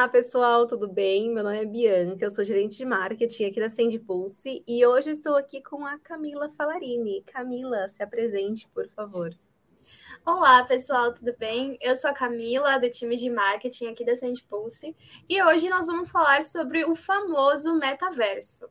Olá, pessoal, tudo bem? Meu nome é Bianca, eu sou gerente de marketing aqui da Send Pulse e hoje estou aqui com a Camila Falarini. Camila, se apresente, por favor. Olá, pessoal, tudo bem? Eu sou a Camila, do time de marketing aqui da Send Pulse, e hoje nós vamos falar sobre o famoso metaverso.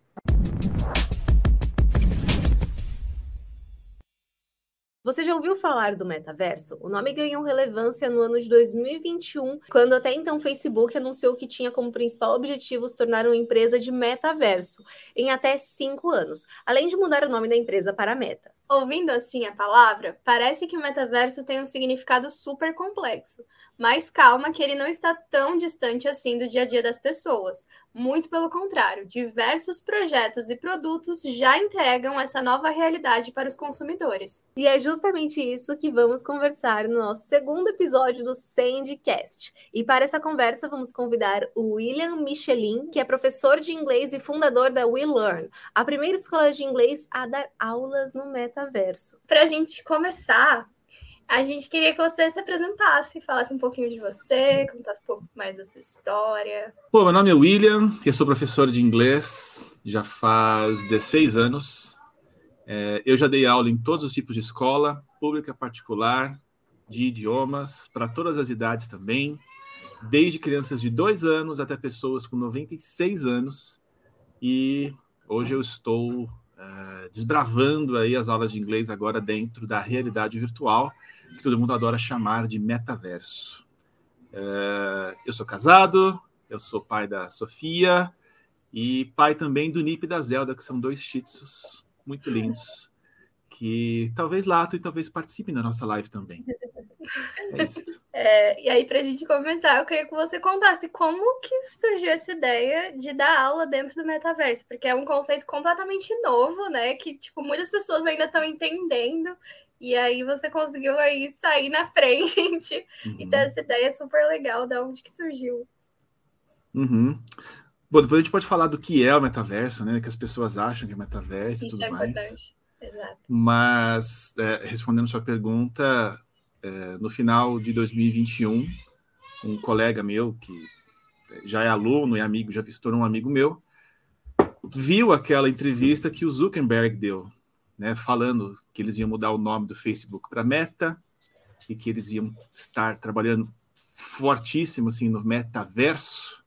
Você já ouviu falar do metaverso? O nome ganhou relevância no ano de 2021, quando até então o Facebook anunciou que tinha como principal objetivo se tornar uma empresa de metaverso em até cinco anos, além de mudar o nome da empresa para Meta. Ouvindo assim a palavra, parece que o metaverso tem um significado super complexo, mas calma que ele não está tão distante assim do dia a dia das pessoas. Muito pelo contrário, diversos projetos e produtos já entregam essa nova realidade para os consumidores. E é justamente isso que vamos conversar no nosso segundo episódio do Sandcast. E para essa conversa vamos convidar o William Michelin, que é professor de inglês e fundador da WeLearn, a primeira escola de inglês a dar aulas no metaverso metaverso. Para a gente começar, a gente queria que você se apresentasse, falasse um pouquinho de você, contasse um pouco mais da sua história. Bom, meu nome é William, eu sou professor de inglês já faz 16 anos. É, eu já dei aula em todos os tipos de escola, pública, particular, de idiomas, para todas as idades também, desde crianças de 2 anos até pessoas com 96 anos. E hoje eu estou uh, desbravando aí as aulas de inglês agora dentro da realidade virtual, que todo mundo adora chamar de metaverso. Uh, eu sou casado, eu sou pai da Sofia e pai também do Nip e da Zelda, que são dois shih muito lindos, que talvez latem e talvez participem da nossa live também. É. É, e aí, para a gente começar, eu queria que você contasse como que surgiu essa ideia de dar aula dentro do metaverso, porque é um conceito completamente novo, né? Que tipo muitas pessoas ainda estão entendendo. E aí você conseguiu aí sair na frente uhum. e ter essa ideia super legal da onde que surgiu. Uhum. Bom, depois a gente pode falar do que é o metaverso, né? Que as pessoas acham que é metaverso Isso e tudo é mais. Importante. Exato. Mas, é, respondendo sua pergunta, é, no final de 2021, um colega meu, que já é aluno e amigo, já se tornou um amigo meu, viu aquela entrevista que o Zuckerberg deu, né, falando que eles iam mudar o nome do Facebook para Meta e que eles iam estar trabalhando fortíssimo assim no metaverso.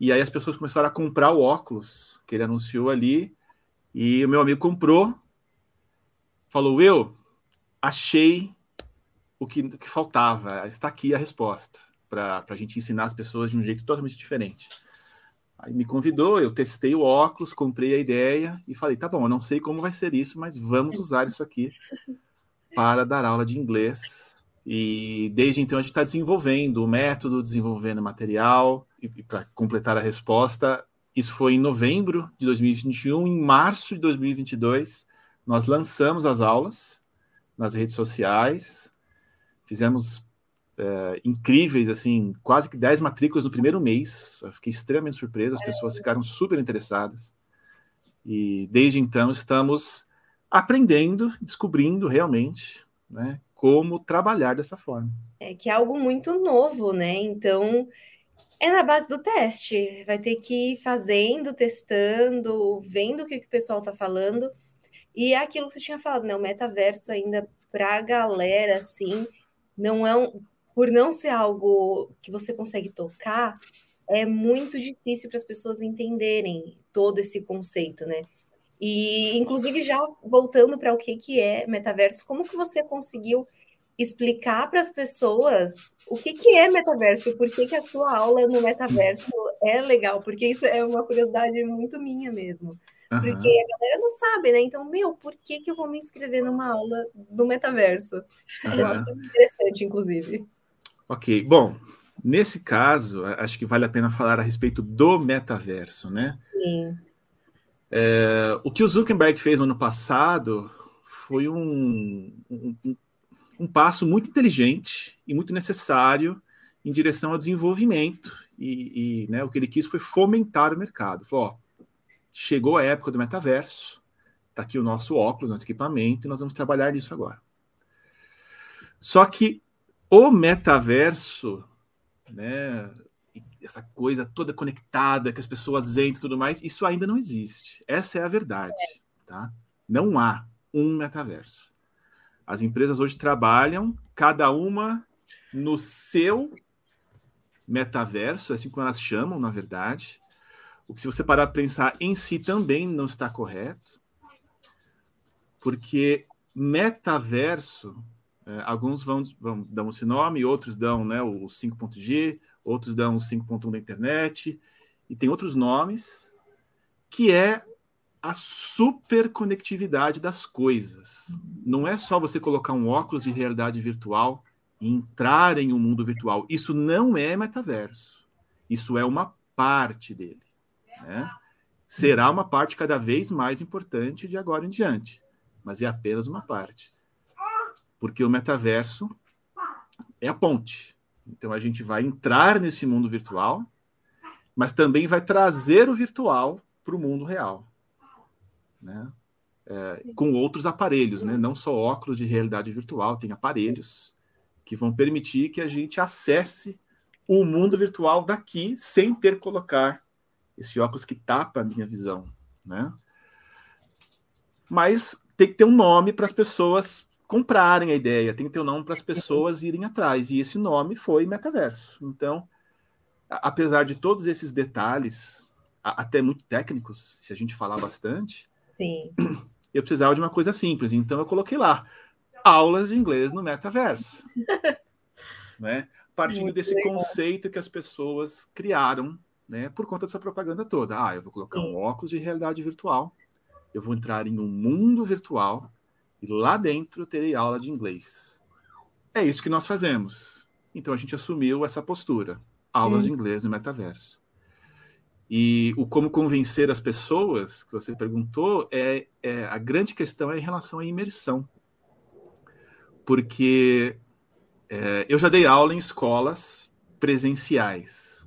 E aí as pessoas começaram a comprar o óculos que ele anunciou ali e o meu amigo comprou, falou: "Eu achei o que, o que faltava. Está aqui a resposta para a gente ensinar as pessoas de um jeito totalmente diferente. Aí me convidou, eu testei o óculos, comprei a ideia e falei: tá bom, eu não sei como vai ser isso, mas vamos usar isso aqui para dar aula de inglês. E desde então a gente está desenvolvendo o método, desenvolvendo material. E, e para completar a resposta, isso foi em novembro de 2021. Em março de 2022, nós lançamos as aulas nas redes sociais, Fizemos é, incríveis, assim, quase que 10 matrículas no primeiro mês. Eu fiquei extremamente surpreso, as pessoas ficaram super interessadas. E desde então estamos aprendendo, descobrindo realmente, né, como trabalhar dessa forma. É que é algo muito novo, né? Então, é na base do teste. Vai ter que ir fazendo, testando, vendo o que, que o pessoal está falando. E é aquilo que você tinha falado, né? O metaverso ainda para a galera, assim, não é um, por não ser algo que você consegue tocar, é muito difícil para as pessoas entenderem todo esse conceito, né? E inclusive já voltando para o que que é metaverso, como que você conseguiu explicar para as pessoas o que que é metaverso, por que que a sua aula no metaverso é legal, porque isso é uma curiosidade muito minha mesmo. Uhum. Porque a galera não sabe, né? Então, meu, por que, que eu vou me inscrever numa aula do metaverso? Uhum. Eu acho interessante, inclusive. Ok, bom, nesse caso, acho que vale a pena falar a respeito do metaverso, né? Sim. É, o que o Zuckerberg fez no ano passado foi um, um, um passo muito inteligente e muito necessário em direção ao desenvolvimento. E, e né, o que ele quis foi fomentar o mercado. Falou, ó, chegou a época do metaverso, está aqui o nosso óculos, nosso equipamento, e nós vamos trabalhar nisso agora. Só que o metaverso, né, essa coisa toda conectada, que as pessoas entram e tudo mais, isso ainda não existe. Essa é a verdade, tá? Não há um metaverso. As empresas hoje trabalham, cada uma no seu metaverso, é assim como elas chamam, na verdade. O que, se você parar para pensar em si, também não está correto, porque metaverso, é, alguns vão, vão dão esse nome, outros dão né, o 5.G, outros dão o 5.1 da internet, e tem outros nomes, que é a superconectividade das coisas. Não é só você colocar um óculos de realidade virtual e entrar em um mundo virtual. Isso não é metaverso. Isso é uma parte dele. Né? Será uma parte cada vez mais importante de agora em diante, mas é apenas uma parte. Porque o metaverso é a ponte. Então a gente vai entrar nesse mundo virtual, mas também vai trazer o virtual para o mundo real né? É, com outros aparelhos, né? não só óculos de realidade virtual, tem aparelhos que vão permitir que a gente acesse o mundo virtual daqui sem ter colocar esse óculos que tapa a minha visão, né? Mas tem que ter um nome para as pessoas comprarem a ideia, tem que ter um nome para as pessoas irem atrás, e esse nome foi metaverso. Então, apesar de todos esses detalhes, até muito técnicos, se a gente falar bastante, Sim. Eu precisava de uma coisa simples, então eu coloquei lá aulas de inglês no metaverso. né? Partindo Muito desse legal. conceito que as pessoas criaram, né, por conta dessa propaganda toda. Ah, eu vou colocar um óculos de realidade virtual, eu vou entrar em um mundo virtual e lá dentro eu terei aula de inglês. É isso que nós fazemos. Então a gente assumiu essa postura, aulas hum. de inglês no metaverso. E o como convencer as pessoas, que você perguntou, é, é a grande questão é em relação à imersão. Porque é, eu já dei aula em escolas presenciais.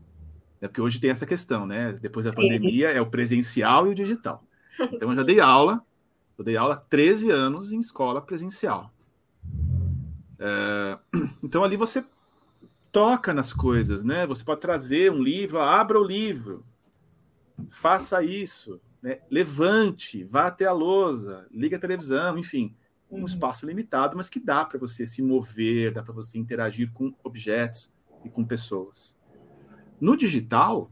Né? Porque hoje tem essa questão, né? Depois da Sim. pandemia é o presencial e o digital. Então eu já dei aula, eu dei aula há 13 anos em escola presencial. É, então ali você toca nas coisas, né? Você pode trazer um livro, abra o livro, faça isso, né? levante, vá até a lousa, ligue a televisão, enfim, um uhum. espaço limitado, mas que dá para você se mover, dá para você interagir com objetos e com pessoas. No digital,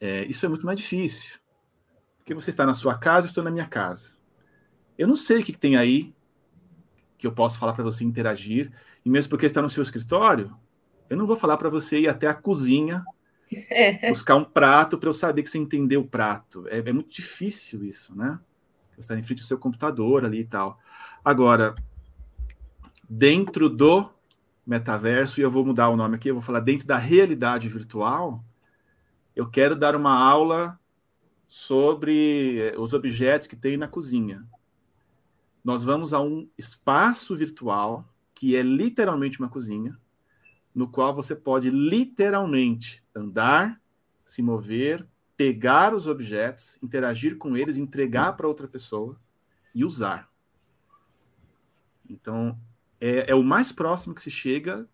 é, isso é muito mais difícil, porque você está na sua casa, eu estou na minha casa. Eu não sei o que, que tem aí que eu posso falar para você interagir, e mesmo porque está no seu escritório, eu não vou falar para você ir até a cozinha é. Buscar um prato para eu saber que você entendeu o prato. É, é, muito difícil isso, né? Você está em frente ao seu computador ali e tal. Agora, dentro do metaverso, e eu vou mudar o nome aqui, eu vou falar dentro da realidade virtual, eu quero dar uma aula sobre eh, os objetos que tem na cozinha. Nós vamos a um espaço virtual que é literalmente uma cozinha, no qual você pode literalmente andar, se mover, pegar os objetos, interagir com eles, entregar para outra pessoa e usar. Então, é, é, o mais próximo que se chega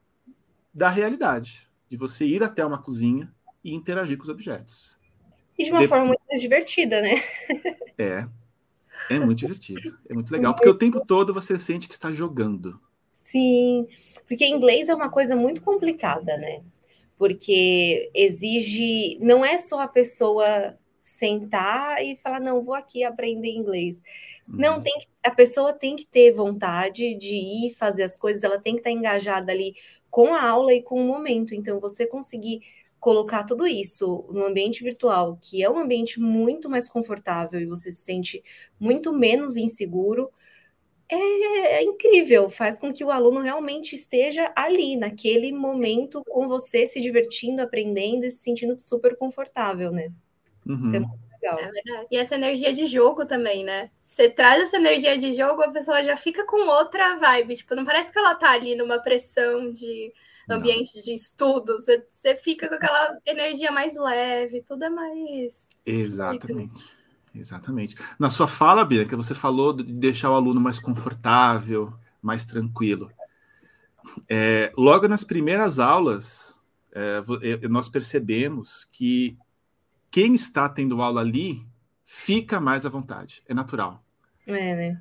da realidade, de você ir até uma cozinha e interagir com os objetos. E de uma de... forma muito mais divertida, né? é. É muito divertido. É muito legal, porque o tempo todo você sente que está jogando. Sim, porque inglês é uma coisa muito complicada, né? Porque exige, não é só a pessoa sentar e falar, não, vou aqui aprender inglês. Não, uhum. tem a pessoa tem que ter vontade de ir fazer as coisas, ela tem que estar engajada ali com a aula e com o momento. Então, você conseguir colocar tudo isso no ambiente virtual, que é um ambiente muito mais confortável e você se sente muito menos inseguro, é, é, incrível, faz com que o aluno realmente esteja ali, naquele momento, com você, se divertindo, aprendendo e se sentindo super confortável, né? Uhum. É muito legal. É verdade. E essa energia de jogo também, né? Você traz essa energia de jogo, a pessoa já fica com outra vibe. Tipo, não parece que ela tá ali numa pressão de ambiente não. de estudo. Você, você fica com aquela energia mais leve, tudo é mais. Exatamente. Exatamente. Na sua fala, Bianca, você falou de deixar o aluno mais confortável, mais tranquilo. É, logo nas primeiras aulas, é, nós percebemos que quem está tendo aula ali fica mais à vontade, é natural. É, né?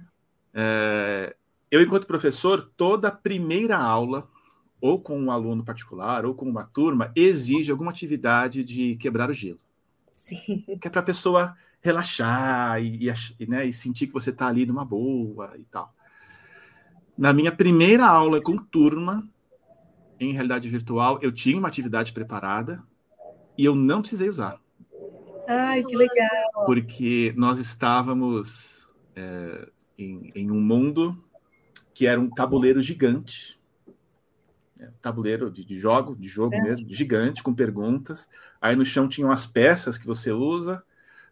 É, eu, enquanto professor, toda primeira aula, ou com um aluno particular, ou com uma turma, exige alguma atividade de quebrar o gelo. Sim. Que é para a pessoa relaxar e, e, né, e sentir que você está ali numa boa e tal. Na minha primeira aula com turma, em realidade virtual, eu tinha uma atividade preparada e eu não precisei usar. Ai, que legal! Porque nós estávamos é, em, em um mundo que era um tabuleiro gigante, é, tabuleiro de, de, jogo, de jogo é. mesmo, gigante, com perguntas. Aí no chão tinham as peças que você usa.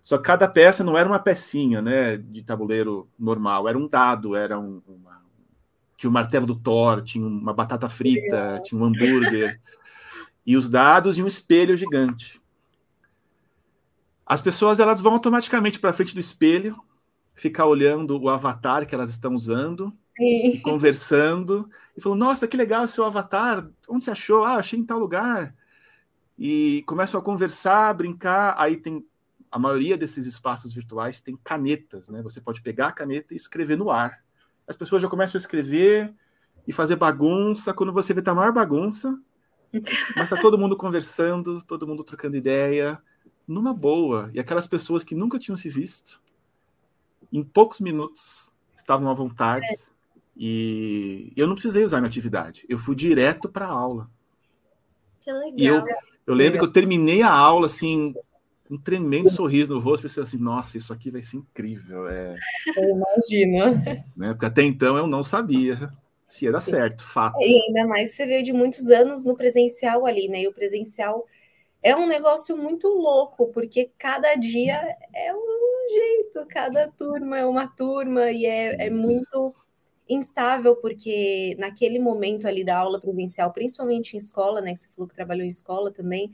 Só que cada peça não era uma pecinha, né, de tabuleiro normal, era um dado, era um, uma, tinha o um martelo do Thor, tinha uma batata frita, tinha um hambúrguer, e os dados e um espelho gigante. As pessoas elas vão automaticamente para frente do espelho, ficar olhando o avatar que elas estão usando, Sim. conversando, e falou: Nossa, que legal o seu avatar, onde você achou? Ah, achei em tal lugar. E começam a conversar, brincar. Aí tem a maioria desses espaços virtuais tem canetas, né? Você pode pegar a caneta e escrever no ar. As pessoas já começam a escrever e fazer bagunça. Quando você vê, tá a maior bagunça, mas tá todo mundo conversando, todo mundo trocando ideia, numa boa. E aquelas pessoas que nunca tinham se visto, em poucos minutos estavam à vontade. É. E eu não precisei usar minha atividade. Eu fui direto para a aula. Que legal. E eu, eu lembro que eu terminei a aula assim, um tremendo sorriso no rosto, pensei assim, nossa, isso aqui vai ser incrível. É... Eu imagino. Né? Porque até então eu não sabia se ia dar Sim. certo, fato. E ainda mais você veio de muitos anos no presencial ali, né? E o presencial é um negócio muito louco, porque cada dia é um jeito, cada turma é uma turma, e é, é muito instável, porque naquele momento ali da aula presencial, principalmente em escola, né? Que você falou que trabalhou em escola também,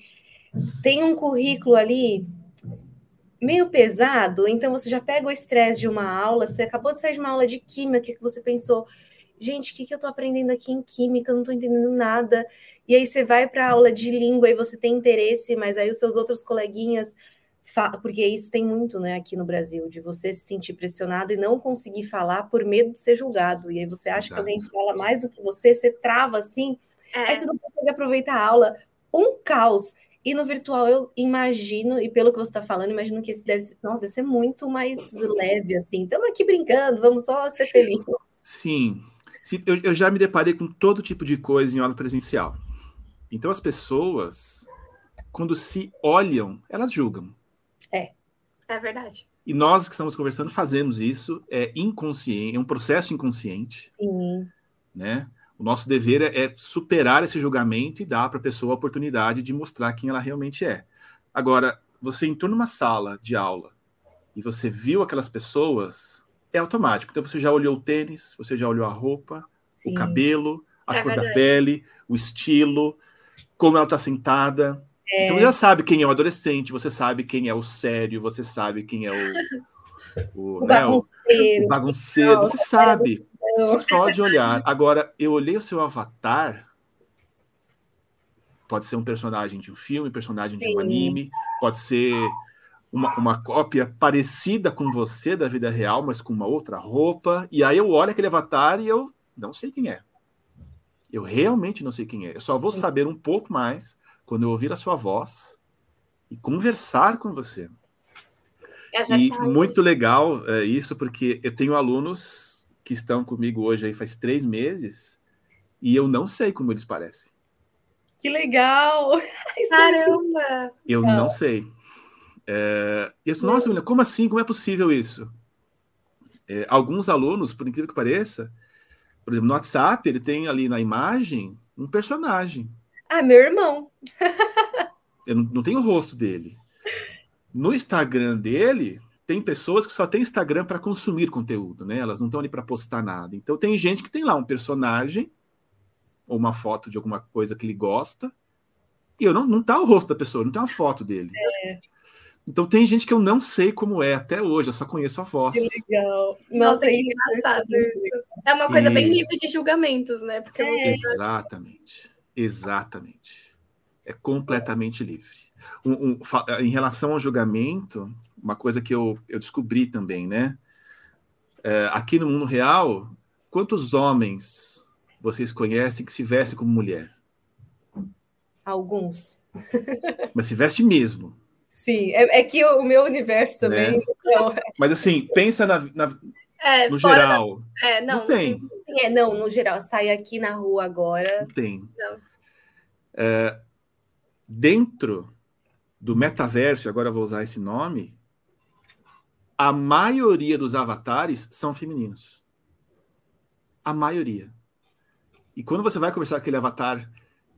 tem um currículo ali meio pesado, então você já pega o estresse de uma aula, você acabou de sair de uma aula de química que você pensou, gente, o que, que eu estou aprendendo aqui em química? Eu não estou entendendo nada. E aí você vai para a aula de língua e você tem interesse, mas aí os seus outros coleguinhas porque isso tem muito, né, aqui no Brasil, de você se sentir pressionado e não conseguir falar por medo de ser julgado. E aí você acha Exato. que alguém fala mais do que você, você trava assim, é. aí você não consegue aproveitar a aula. Um caos. E no virtual eu imagino, e pelo que você está falando, imagino que esse deve ser, nossa, deve ser muito mais leve, assim. Estamos aqui brincando, vamos só ser felizes. Sim. Eu, eu já me deparei com todo tipo de coisa em aula presencial. Então as pessoas, quando se olham, elas julgam. É. É verdade. E nós que estamos conversando fazemos isso, é inconsciente, é um processo inconsciente. Sim. Né? O nosso dever é, é superar esse julgamento e dar para a pessoa a oportunidade de mostrar quem ela realmente é. Agora, você entrou numa sala de aula e você viu aquelas pessoas, é automático. Então você já olhou o tênis, você já olhou a roupa, Sim. o cabelo, a é cor verdade. da pele, o estilo, como ela está sentada. É... Então você já sabe quem é o adolescente, você sabe quem é o sério, você sabe quem é o. O, o né, bagunceiro. O, bagunceiro, você sabe. Só de olhar. Agora, eu olhei o seu avatar. Pode ser um personagem de um filme, personagem de Sim. um anime, pode ser uma, uma cópia parecida com você da vida real, mas com uma outra roupa. E aí eu olho aquele avatar e eu não sei quem é. Eu realmente não sei quem é. Eu só vou saber um pouco mais quando eu ouvir a sua voz e conversar com você. É e muito legal é, isso, porque eu tenho alunos que estão comigo hoje aí faz três meses e eu não sei como eles parecem. Que legal! Caramba! Eu não sei. É, isso, nossa, menina, como assim? Como é possível isso? É, alguns alunos, por incrível que pareça, por exemplo, no WhatsApp, ele tem ali na imagem um personagem. Ah, meu irmão. Eu não, não tenho o rosto dele. No Instagram dele, tem pessoas que só têm Instagram para consumir conteúdo, né? Elas não estão ali para postar nada. Então tem gente que tem lá um personagem ou uma foto de alguma coisa que ele gosta e eu não, não tá o rosto da pessoa, não tem uma foto dele. É. Então tem gente que eu não sei como é até hoje, eu só conheço a voz. Que legal. Nossa, Nossa que engraçado isso. É uma coisa e... bem livre de julgamentos, né? Porque é. Você... Exatamente. Exatamente. É completamente livre. Um, um, em relação ao julgamento, uma coisa que eu, eu descobri também, né? É, aqui no mundo real, quantos homens vocês conhecem que se vestem como mulher? Alguns. Mas se veste mesmo. Sim, é, é que o meu universo também. É. Então... Mas assim, pensa na, na é, no geral. Da... É, não, não tem. É, não, no geral, sai aqui na rua agora. Não tem. Não. É, dentro do metaverso, agora vou usar esse nome, a maioria dos avatares são femininos. A maioria. E quando você vai conversar com aquele avatar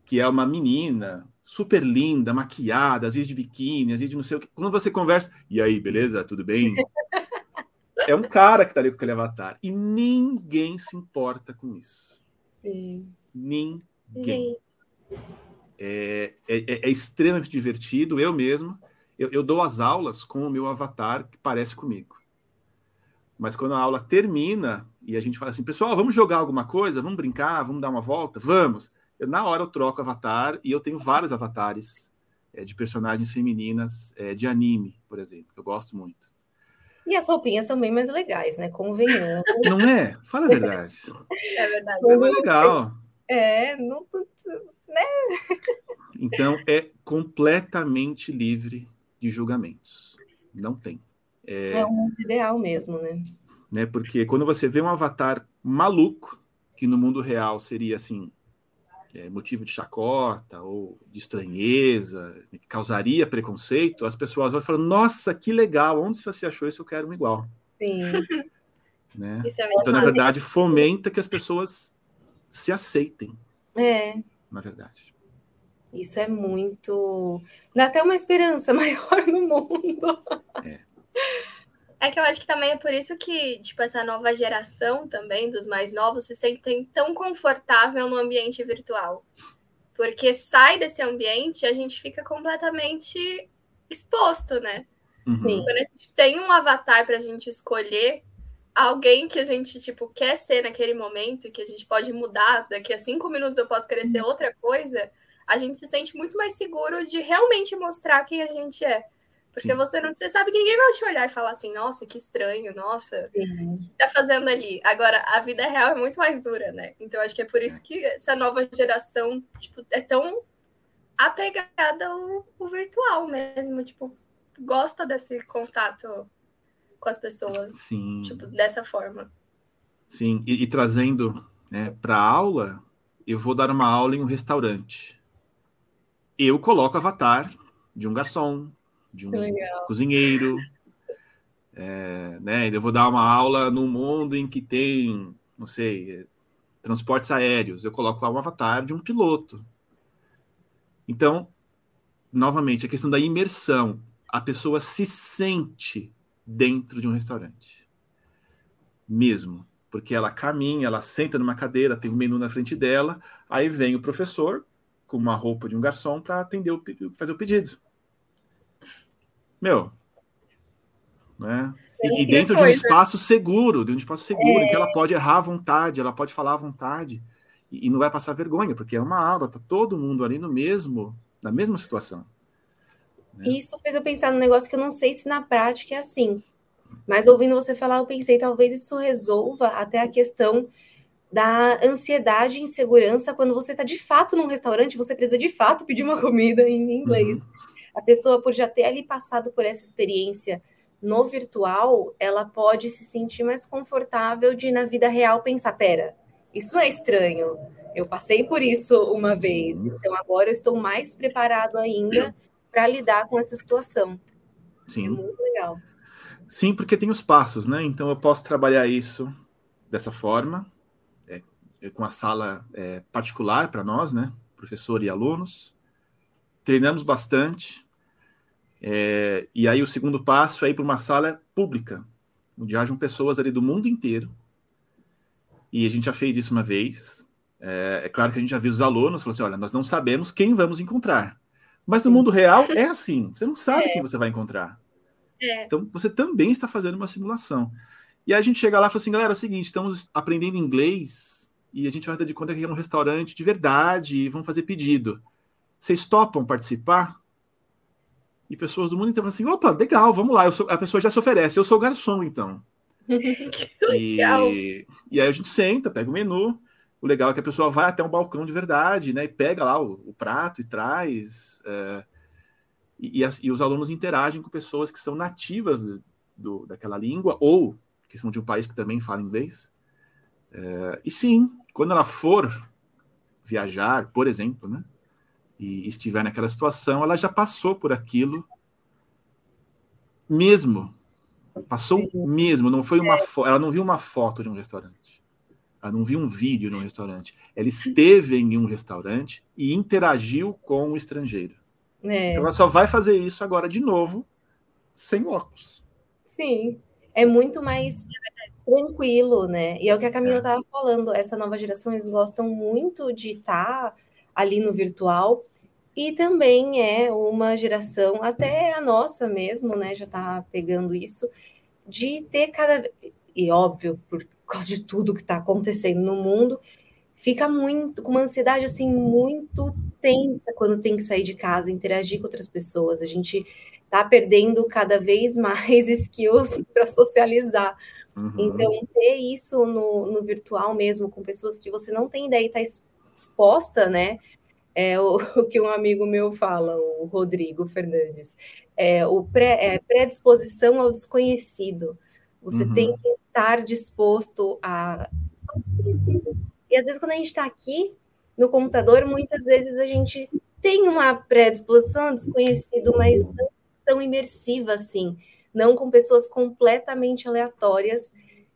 que é uma menina super linda, maquiada, às vezes de biquíni, às vezes de não sei o que, quando você conversa, e aí, beleza? Tudo bem? é um cara que tá ali com aquele avatar. E ninguém se importa com isso. Sim. Ninguém. Sim. É, é, é, extremamente divertido. Eu mesmo, eu, eu, dou as aulas com o meu avatar que parece comigo. Mas quando a aula termina e a gente fala assim, pessoal, vamos jogar alguma coisa, vamos brincar, vamos dar uma volta, vamos. Eu, na hora eu troco avatar e eu tenho vários avatares é, de personagens femininas é, de anime, por exemplo, que eu gosto muito. E as roupinhas são bem mais legais, né? Convenhamos. Não é? Fala a verdade. É verdade. É mais legal. É, não, né? Então é completamente livre de julgamentos. Não tem. É, é um ideal mesmo, né? né? Porque quando você vê um avatar maluco, que no mundo real seria assim, é, motivo de chacota ou de estranheza, que causaria preconceito, as pessoas vão falando, nossa, que legal, onde você achou isso? Eu quero um igual. Sim. Né? É então, na verdade, fomenta que as pessoas se aceitem. É. Na verdade. Isso é muito. Dá até uma esperança maior no mundo. É. É que eu acho que também é por isso que, tipo, essa nova geração também, dos mais novos, se sentem tão confortável no ambiente virtual. Porque sai desse ambiente e a gente fica completamente exposto, né? Uhum. Sim. Quando a gente tem um avatar para a gente escolher alguém que a gente, tipo, quer ser naquele momento, que a gente pode mudar, daqui a cinco minutos eu posso querer ser uhum. outra coisa, a gente se sente muito mais seguro de realmente mostrar quem a gente é. Porque Sim. você não você sabe que ninguém vai te olhar e falar assim, nossa, que estranho, nossa, Sim. o que tá fazendo ali? Agora, a vida real é muito mais dura, né? Então, acho que é por isso que essa nova geração, tipo, é tão apegada ao, ao virtual mesmo, tipo, gosta desse contato com as pessoas, Sim. tipo, dessa forma. Sim, e, e trazendo né, para aula, eu vou dar uma aula em um restaurante. Eu coloco avatar de um garçom, de um cozinheiro. É, né? Eu vou dar uma aula num mundo em que tem, não sei, transportes aéreos. Eu coloco um avatar de um piloto. Então, novamente, a questão da imersão. A pessoa se sente dentro de um restaurante. Mesmo. Porque ela caminha, ela senta numa cadeira, tem um menu na frente dela, aí vem o professor com uma roupa de um garçom para atender o fazer o pedido. Meu, né? E, e dentro de um espaço seguro, de um espaço seguro, é... em que ela pode errar à vontade, ela pode falar à vontade e, e não vai passar vergonha, porque é uma aula, tá todo mundo ali no mesmo, na mesma situação. Né? Isso fez eu pensar num negócio que eu não sei se na prática é assim. Mas ouvindo você falar, eu pensei, talvez isso resolva até a questão da ansiedade e insegurança quando você está de fato num restaurante, você precisa de fato pedir uma comida em inglês. Uhum a pessoa, por já ter ali passado por essa experiência no virtual, ela pode se sentir mais confortável de, na vida real, pensar: pera, isso não é estranho. Eu passei por isso uma vez, então agora eu estou mais preparado ainda para lidar com essa situação. Sim. É muito legal. Sim, porque tem os passos, né? Então eu posso trabalhar isso dessa forma, é, com a sala é, particular para nós, né? Professor e alunos. Treinamos bastante, é, e aí o segundo passo é ir para uma sala pública, onde hajam pessoas ali do mundo inteiro. E a gente já fez isso uma vez. É, é claro que a gente avisa os alunos, falou assim, olha, nós não sabemos quem vamos encontrar. Mas no mundo real é assim, você não sabe é. quem você vai encontrar. É. Então você também está fazendo uma simulação. E aí a gente chega lá e fala assim, galera, é o seguinte, estamos aprendendo inglês e a gente vai dar de conta que é um restaurante de verdade e vamos fazer pedido. vocês topam participar? E pessoas do mundo inteiro assim: opa, legal, vamos lá. Sou, a pessoa já se oferece, eu sou garçom, então. e, e aí a gente senta, pega o menu. O legal é que a pessoa vai até um balcão de verdade, né? E pega lá o, o prato e traz. É, e, e, e, os alunos interagem com pessoas que são nativas do, do, daquela língua ou que são de um país que também fala inglês. É, e sim, quando ela for viajar, por exemplo, né? E estiver naquela situação, ela já passou por aquilo mesmo. Passou mesmo, não foi uma foto. Ela não viu uma foto de um restaurante. Ela não viu um vídeo de um restaurante. Ela esteve em um restaurante e interagiu com o estrangeiro. É. Então ela só vai fazer isso agora de novo, sem óculos. Sim, é muito mais tranquilo, né? E é o que a Camila estava é. falando, essa nova geração, eles gostam muito de estar tá ali no virtual, e também é uma geração, até a nossa mesmo, né, já está pegando isso, de ter cada... E óbvio, por causa de tudo que está acontecendo no mundo, fica muito com uma ansiedade assim muito tensa quando tem que sair de casa, interagir com outras pessoas. A gente está perdendo cada vez mais skills para socializar. Uhum. Então, ter isso no, no virtual mesmo, com pessoas que você não tem ideia e está exposta, né? É o, o, que um amigo meu fala, o Rodrigo Fernandes. É o pré, é, predisposição ao desconhecido. Você uhum. tem que estar disposto a. E às vezes, quando a gente está aqui no computador, muitas vezes a gente tem uma predisposição ao desconhecido, mas não tão imersiva assim não com pessoas completamente aleatórias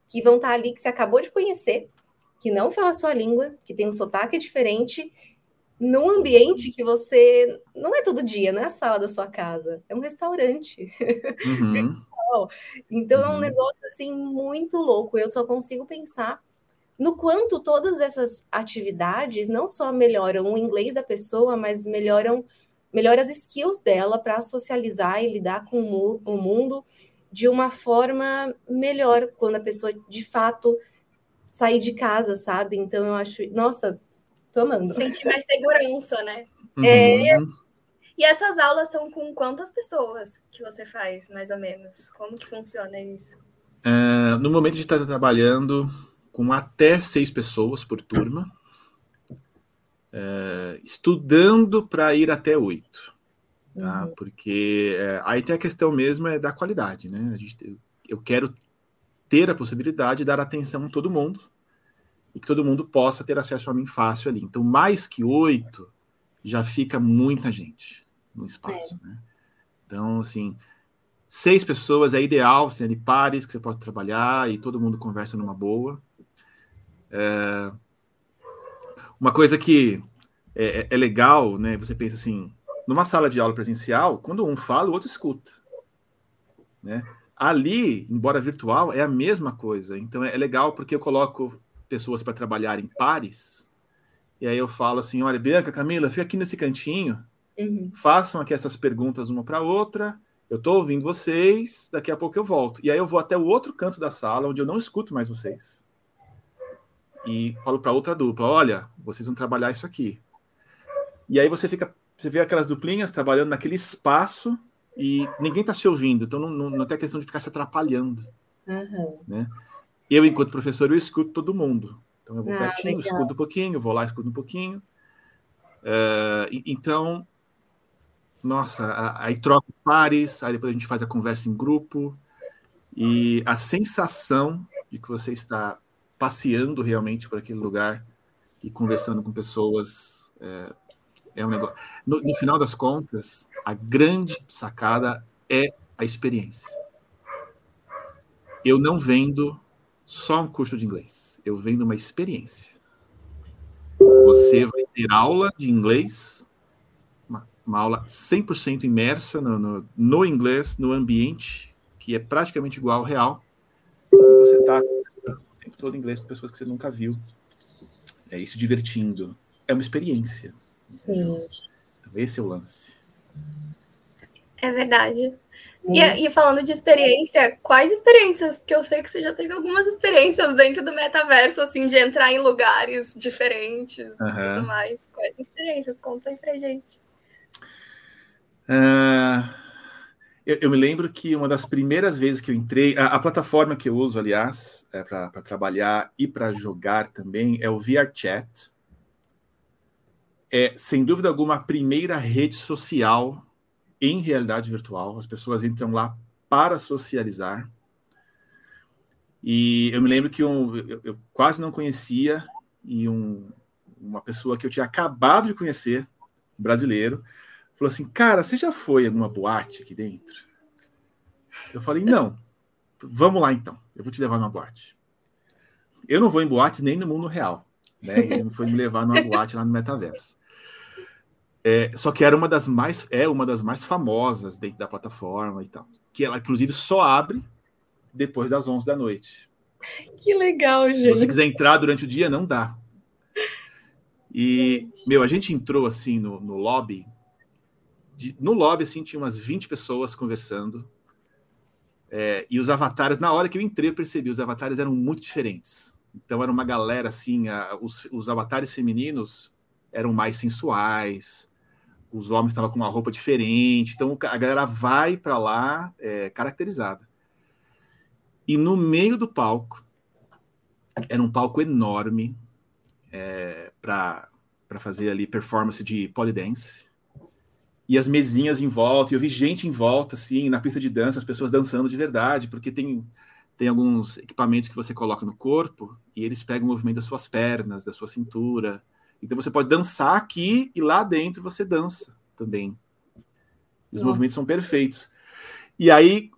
que vão estar ali que você acabou de conhecer, que não fala a sua língua, que tem um sotaque diferente, num ambiente que você não é todo dia, não é a sala da sua casa, é um restaurante. Uhum. então é um uhum. negócio assim muito louco. Eu só consigo pensar no quanto todas essas atividades não só melhoram o inglês da pessoa, mas melhoram melhora as skills dela para socializar e lidar com o mundo de uma forma melhor quando a pessoa de fato sair de casa, sabe? Então eu acho, nossa, tô amando. Sentir mais segurança, né? Uhum. É, e essas aulas são com quantas pessoas que você faz, mais ou menos? Como que funciona isso? É, no momento a gente está trabalhando com até seis pessoas por turma é, estudando para ir até oito. Tá? Uhum. Porque é, aí tem a questão mesmo é da qualidade, né? A gente, eu quero ter a possibilidade de dar atenção a todo mundo e que todo mundo possa ter acesso a mim fácil ali. Então, mais que oito, já fica muita gente no espaço, é. né? Então, assim, seis pessoas é ideal, assim, de pares que você pode trabalhar e todo mundo conversa numa boa. É, uma coisa que é, é, é, legal, né? Você pensa assim, numa sala de aula presencial, quando um fala, o outro escuta. Né? Ali, embora virtual, é a mesma coisa. Então é, legal porque eu coloco pessoas para trabalhar em pares. E aí eu falo assim: olha, Bianca, Camila, fica aqui nesse cantinho, uhum. façam aqui essas perguntas uma para outra. Eu estou ouvindo vocês, daqui a pouco eu volto. E aí eu vou até o outro canto da sala, onde eu não escuto mais vocês e falo para outra dupla: olha, vocês vão trabalhar isso aqui. E aí você fica, você vê aquelas duplinhas trabalhando naquele espaço e ninguém está se ouvindo, então não, não, não, tem a questão de ficar se atrapalhando. Uhum. Né? Eu, enquanto professor, eu escuto todo mundo. Então eu vou ah, pertinho, legal. escuto um pouquinho, vou lá, escuto um pouquinho. Uh, então, nossa, aí troca pares, aí depois a gente faz a conversa em grupo. E a sensação de que você está passeando realmente por aquele lugar e conversando com pessoas. É, é um negócio. No, no, final das contas, a grande sacada é a experiência. Eu não vendo só um curso de inglês, eu vendo uma experiência. Você vai ter aula de inglês, uma, uma aula 100% imersa no, no, no inglês, no ambiente que é praticamente igual ao real. E você está tempo todo inglês com pessoas que você nunca viu. É isso divertindo. É uma experiência. Sim. Então, esse é o lance. É verdade. E, e, falando de experiência, quais experiências? Que eu sei que você já teve algumas experiências dentro do metaverso, assim, de entrar em lugares diferentes uhum. e tudo mais. Quais experiências? Conta aí pra gente. Uh, eu, eu, me lembro que uma das primeiras vezes que eu entrei, a, a plataforma que eu uso, aliás, é para trabalhar e para jogar também, é o VRChat. É, sem dúvida alguma, a primeira rede social em realidade virtual. As pessoas entram lá para socializar. E eu me lembro que um, eu, eu, quase não conhecia, e um, uma pessoa que eu tinha acabado de conhecer, brasileiro, falou assim: Cara, você já foi alguma boate aqui dentro? Eu falei: Não. Vamos lá então. Eu vou te levar numa boate. Eu não vou em boate nem no mundo real. Né? Ele não foi me levar numa boate lá no metaverso. É, só que era uma das mais é uma das mais famosas dentro da plataforma e tal. Que ela, inclusive, só abre depois das 11 da noite. Que legal, gente. Se você quiser entrar durante o dia, não dá. E, meu, a gente entrou assim no, no lobby. De, no lobby, assim, tinha umas 20 pessoas conversando. É, e os avatares, na hora que eu entrei, eu percebi, os avatares eram muito diferentes. Então era uma galera assim, a, os, os avatares femininos eram mais sensuais, os homens estavam com uma roupa diferente, então a galera vai para lá é, caracterizada. E no meio do palco, era um palco enorme é, para fazer ali performance de polidense. E as mesinhas em volta, e eu vi gente em volta, assim, na pista de dança, as pessoas dançando de verdade, porque tem, tem alguns equipamentos que você coloca no corpo e eles pegam o movimento das suas pernas, da sua cintura. Então você pode dançar aqui e lá dentro você dança também. Os Nossa. movimentos são perfeitos. E aí,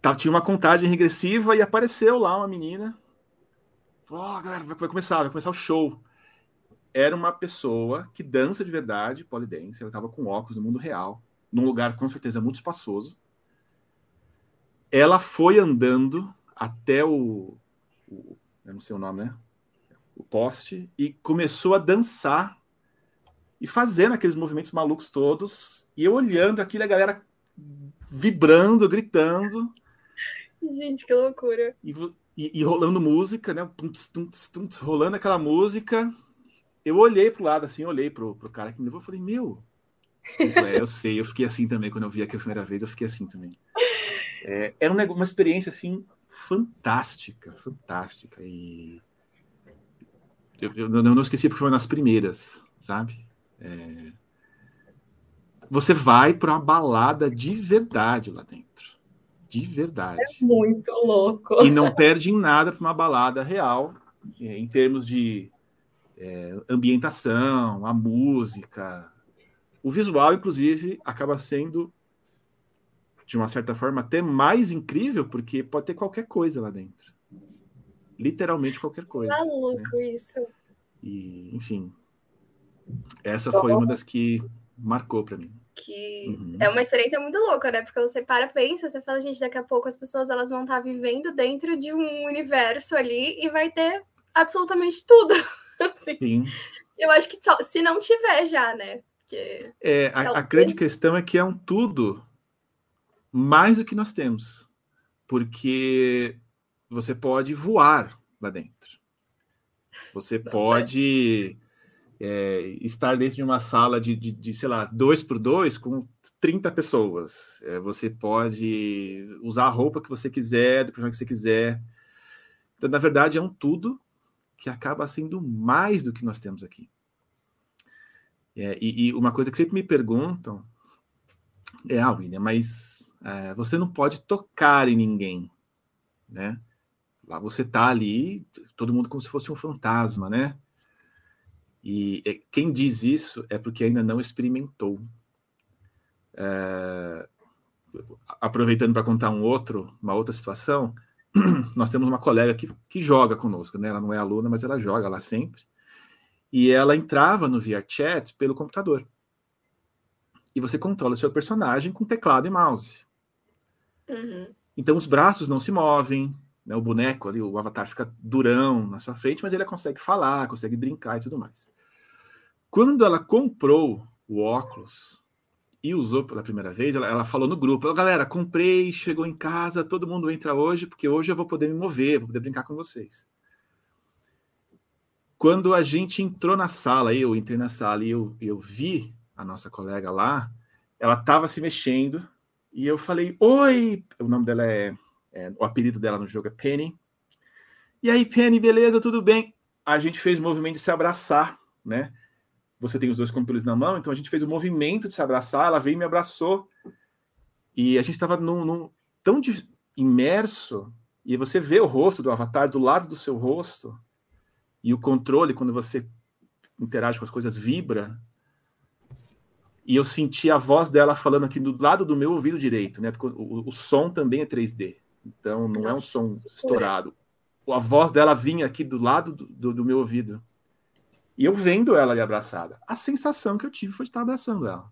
tá, tinha uma contagem regressiva e apareceu lá uma menina. Falou, oh, galera, vai começar, vai começar o show. Era uma pessoa que dança de verdade, polidense, ela estava com óculos no mundo real, num lugar com certeza muito espaçoso. Ela foi andando até o, o eu não sei o nome, né? O poste e começou a dançar e fazendo aqueles movimentos malucos todos, e eu olhando aquilo, a galera vibrando, gritando. Gente, que loucura. E, e, e rolando música, né? rolando aquela música. Eu olhei pro lado assim, olhei pro, pro cara que me levou e falei, meu. É, eu sei, eu fiquei assim também quando eu vi aqui a primeira vez, eu fiquei assim também. É, era um, uma experiência assim fantástica, fantástica. E eu, eu, não esqueci porque foi nas primeiras, sabe? É... Você vai para uma balada de verdade lá dentro. De verdade. É muito louco. E não perde em nada para uma balada real, é, em termos de é, ambientação, a música. O visual, inclusive, acaba sendo, de uma certa forma, até mais incrível, porque pode ter qualquer coisa lá dentro. Literalmente qualquer coisa. Maluco né? isso. E, enfim, essa foi uma das que marcou para mim. Que uhum. é uma experiência muito louca, né? Porque você para, pensa, você fala, gente, daqui a pouco as pessoas elas vão estar vivendo dentro de um universo ali e vai ter absolutamente tudo. assim. Sim. Eu acho que só, se não tiver já, né? Porque, é, a, a grande questão é que é um tudo mais do que nós temos. Porque você pode voar lá dentro. Você pode é, estar dentro de uma sala de, de, de, sei lá, dois por dois com 30 pessoas. É, você pode usar a roupa que você quiser, do personagem que você quiser. Então, na verdade, é um tudo que acaba sendo mais do que nós temos aqui. É, e, e, uma coisa que sempre me perguntam é, ah, William, mas é, você não pode tocar em ninguém, né? Lá você tá ali, todo mundo como se fosse um fantasma, né? E é, quem diz isso é porque ainda não experimentou. É, aproveitando para contar um outro, uma outra situação, nós temos uma colega que, que joga conosco, né? Ela não é aluna, mas ela joga lá sempre. E ela entrava no VRChat pelo computador. E você controla seu personagem com teclado e mouse. Uhum. Então os braços não se movem, né? o boneco ali, o avatar fica durão na sua frente, mas ele consegue falar, consegue brincar e tudo mais. Quando ela comprou o óculos e usou pela primeira vez, ela, ela falou no grupo: galera, comprei, chegou em casa, todo mundo entra hoje, porque hoje eu vou poder me mover, vou poder brincar com vocês. Quando a gente entrou na sala, eu entrei na sala e eu, eu vi a nossa colega lá, ela estava se mexendo e eu falei, oi! O nome dela é, é, O apelido dela no jogo é Penny. E aí, Penny, beleza, tudo bem? A gente fez o movimento de se abraçar, né? Você tem os dois controles na mão, então a gente fez o movimento de se abraçar, ela veio e me abraçou. E a gente estava num, num, tão de, imerso, e você vê o rosto do avatar do lado do seu rosto, e o controle, quando você interage com as coisas, vibra e eu senti a voz dela falando aqui do lado do meu ouvido direito, né? Porque o, o som também é 3D, então não é um som estourado. A voz dela vinha aqui do lado do, do, do, meu ouvido. E eu vendo ela ali abraçada. A sensação que eu tive foi de estar abraçando ela.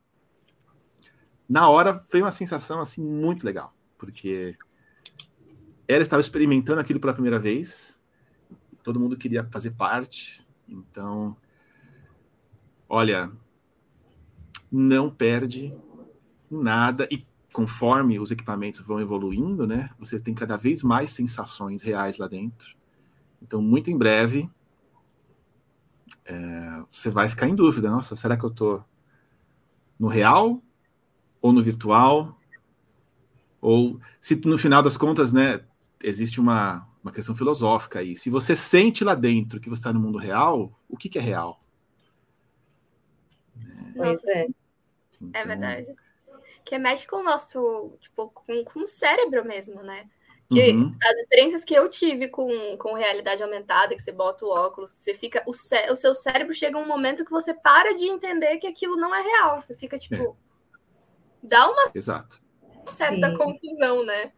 Na hora foi uma sensação assim muito legal, porque ela estava experimentando aquilo pela primeira vez. Todo mundo queria fazer parte. Então, olha, não perde nada e conforme os equipamentos vão evoluindo, né, você tem cada vez mais sensações reais lá dentro. Então, muito em breve, é, você vai ficar em dúvida, nossa, será que eu estou no real ou no virtual? Ou se no final das contas, né, existe uma, uma questão filosófica aí. Se você sente lá dentro que você está no mundo real, o que, que é real? Pois é. É então... É verdade. Que mexe com o nosso, tipo, com, com o cérebro mesmo, né? Que uhum. as experiências que eu tive com, com realidade aumentada, que você bota o óculos, que você fica. O, cé o seu cérebro chega um momento que você para de entender que aquilo não é real. Você fica, tipo. É. Dá uma Exato. certa Sim. confusão, né?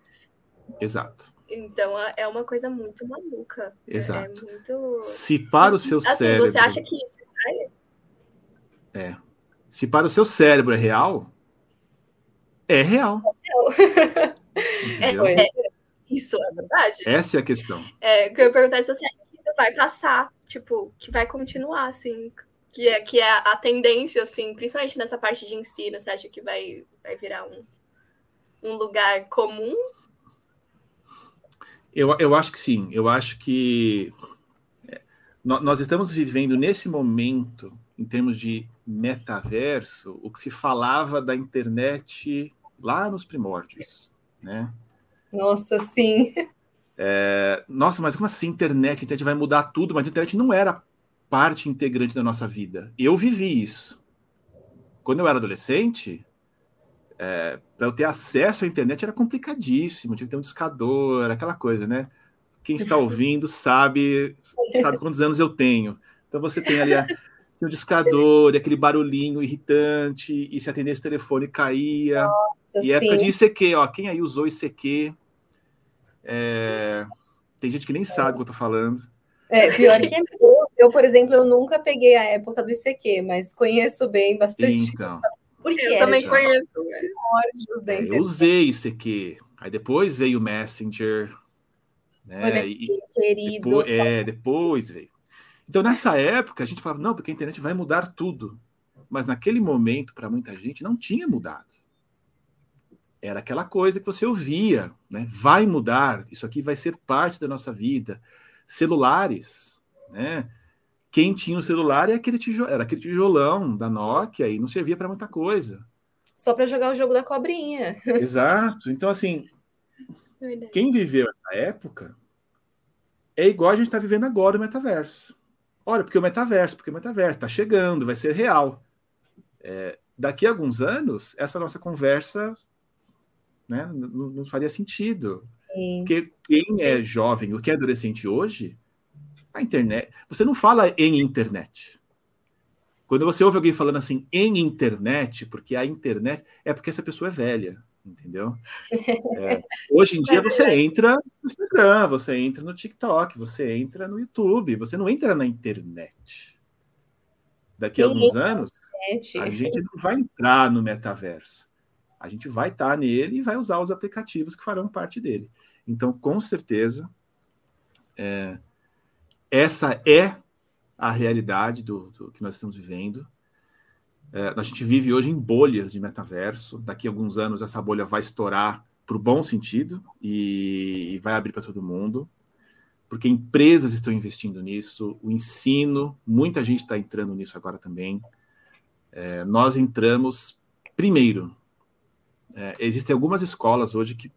Exato. Então é, é uma coisa muito maluca. É, é Exato. É muito... Se para o seu assim, cérebro. Você acha que isso é. Se para o seu cérebro é real, é real. É, é, isso é verdade. Essa é a questão. É, que eu ia perguntar se você acha que isso vai passar, tipo, que vai continuar, assim, que é, que é a tendência, assim, principalmente nessa parte de ensino, você acha que vai, vai virar um, um lugar comum? Eu, eu acho que sim. Eu acho que é, nós estamos vivendo nesse momento, em termos de metaverso, o que se falava da internet lá nos primórdios, né? Nossa, sim. É, nossa, mas como assim internet? A internet vai mudar tudo, mas a internet não era parte integrante da nossa vida. Eu vivi isso. Quando eu era adolescente, é, para eu ter acesso à internet era complicadíssimo, tinha que ter um discador, aquela coisa, né? Quem está ouvindo sabe, sabe quantos anos eu tenho. Então você tem ali a, o discador, aquele barulhinho irritante, e se atendesse o telefone caía. Nossa, e época de ICQ, ó, quem aí usou ICQ? É... Tem gente que nem sabe o que eu tô falando. É, pior que eu, eu, por exemplo, eu nunca peguei a época do ICQ, mas conheço bem bastante. Então. Porque eu também então. conheço. É, eu usei ICQ. Aí depois veio o Messenger. Né? e, querido. Depois, é, depois veio. Então, nessa época, a gente falava, não, porque a internet vai mudar tudo. Mas naquele momento, para muita gente, não tinha mudado. Era aquela coisa que você ouvia, né? Vai mudar, isso aqui vai ser parte da nossa vida. Celulares, né? Quem tinha o um celular era aquele, tijolo, era aquele tijolão da Nokia e não servia para muita coisa. Só para jogar o jogo da cobrinha. Exato. Então, assim, Verdade. quem viveu essa época é igual a gente está vivendo agora o metaverso. Olha, porque o metaverso, porque o metaverso está chegando, vai ser real. É, daqui a alguns anos, essa nossa conversa né, não, não faria sentido. Sim. Porque quem é jovem ou quem é adolescente hoje, a internet. Você não fala em internet. Quando você ouve alguém falando assim em internet, porque a internet é porque essa pessoa é velha entendeu? É, hoje em dia você entra no Instagram, você entra no TikTok, você entra no YouTube, você não entra na internet. Daqui a alguns anos, a gente não vai entrar no metaverso. A gente vai estar nele e vai usar os aplicativos que farão parte dele. Então, com certeza, é, essa é a realidade do, do que nós estamos vivendo. É, a gente vive hoje em bolhas de metaverso. Daqui a alguns anos essa bolha vai estourar para o bom sentido e, e vai abrir para todo mundo, porque empresas estão investindo nisso, o ensino, muita gente está entrando nisso agora também. É, nós entramos primeiro, é, existem algumas escolas hoje que,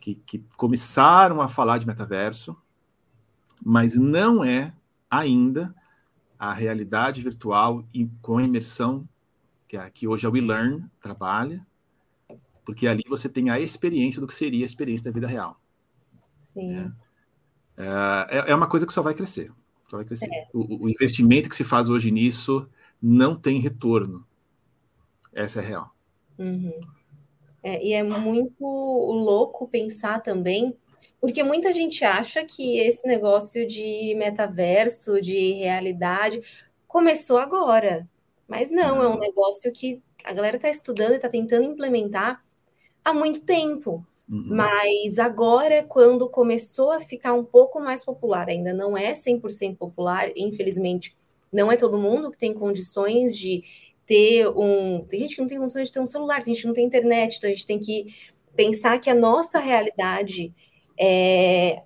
que, que começaram a falar de metaverso, mas não é ainda a realidade virtual com imersão que, é, que hoje a WeLearn trabalha, porque ali você tem a experiência do que seria a experiência da vida real. Sim. É, é, é uma coisa que só vai crescer. Só vai crescer. É. O, o, investimento que se faz hoje nisso não tem retorno. Essa é real. Uhum. É, e é muito louco pensar também, porque muita gente acha que esse negócio de metaverso, de realidade, começou agora. Mas não, é um negócio que a galera está estudando e está tentando implementar há muito tempo. Uhum. Mas agora é quando começou a ficar um pouco mais popular. Ainda não é 100% popular, infelizmente. Não é todo mundo que tem condições de ter um. Tem gente que não tem condições de ter um celular, tem gente que não tem internet, então a gente tem que pensar que a nossa realidade é...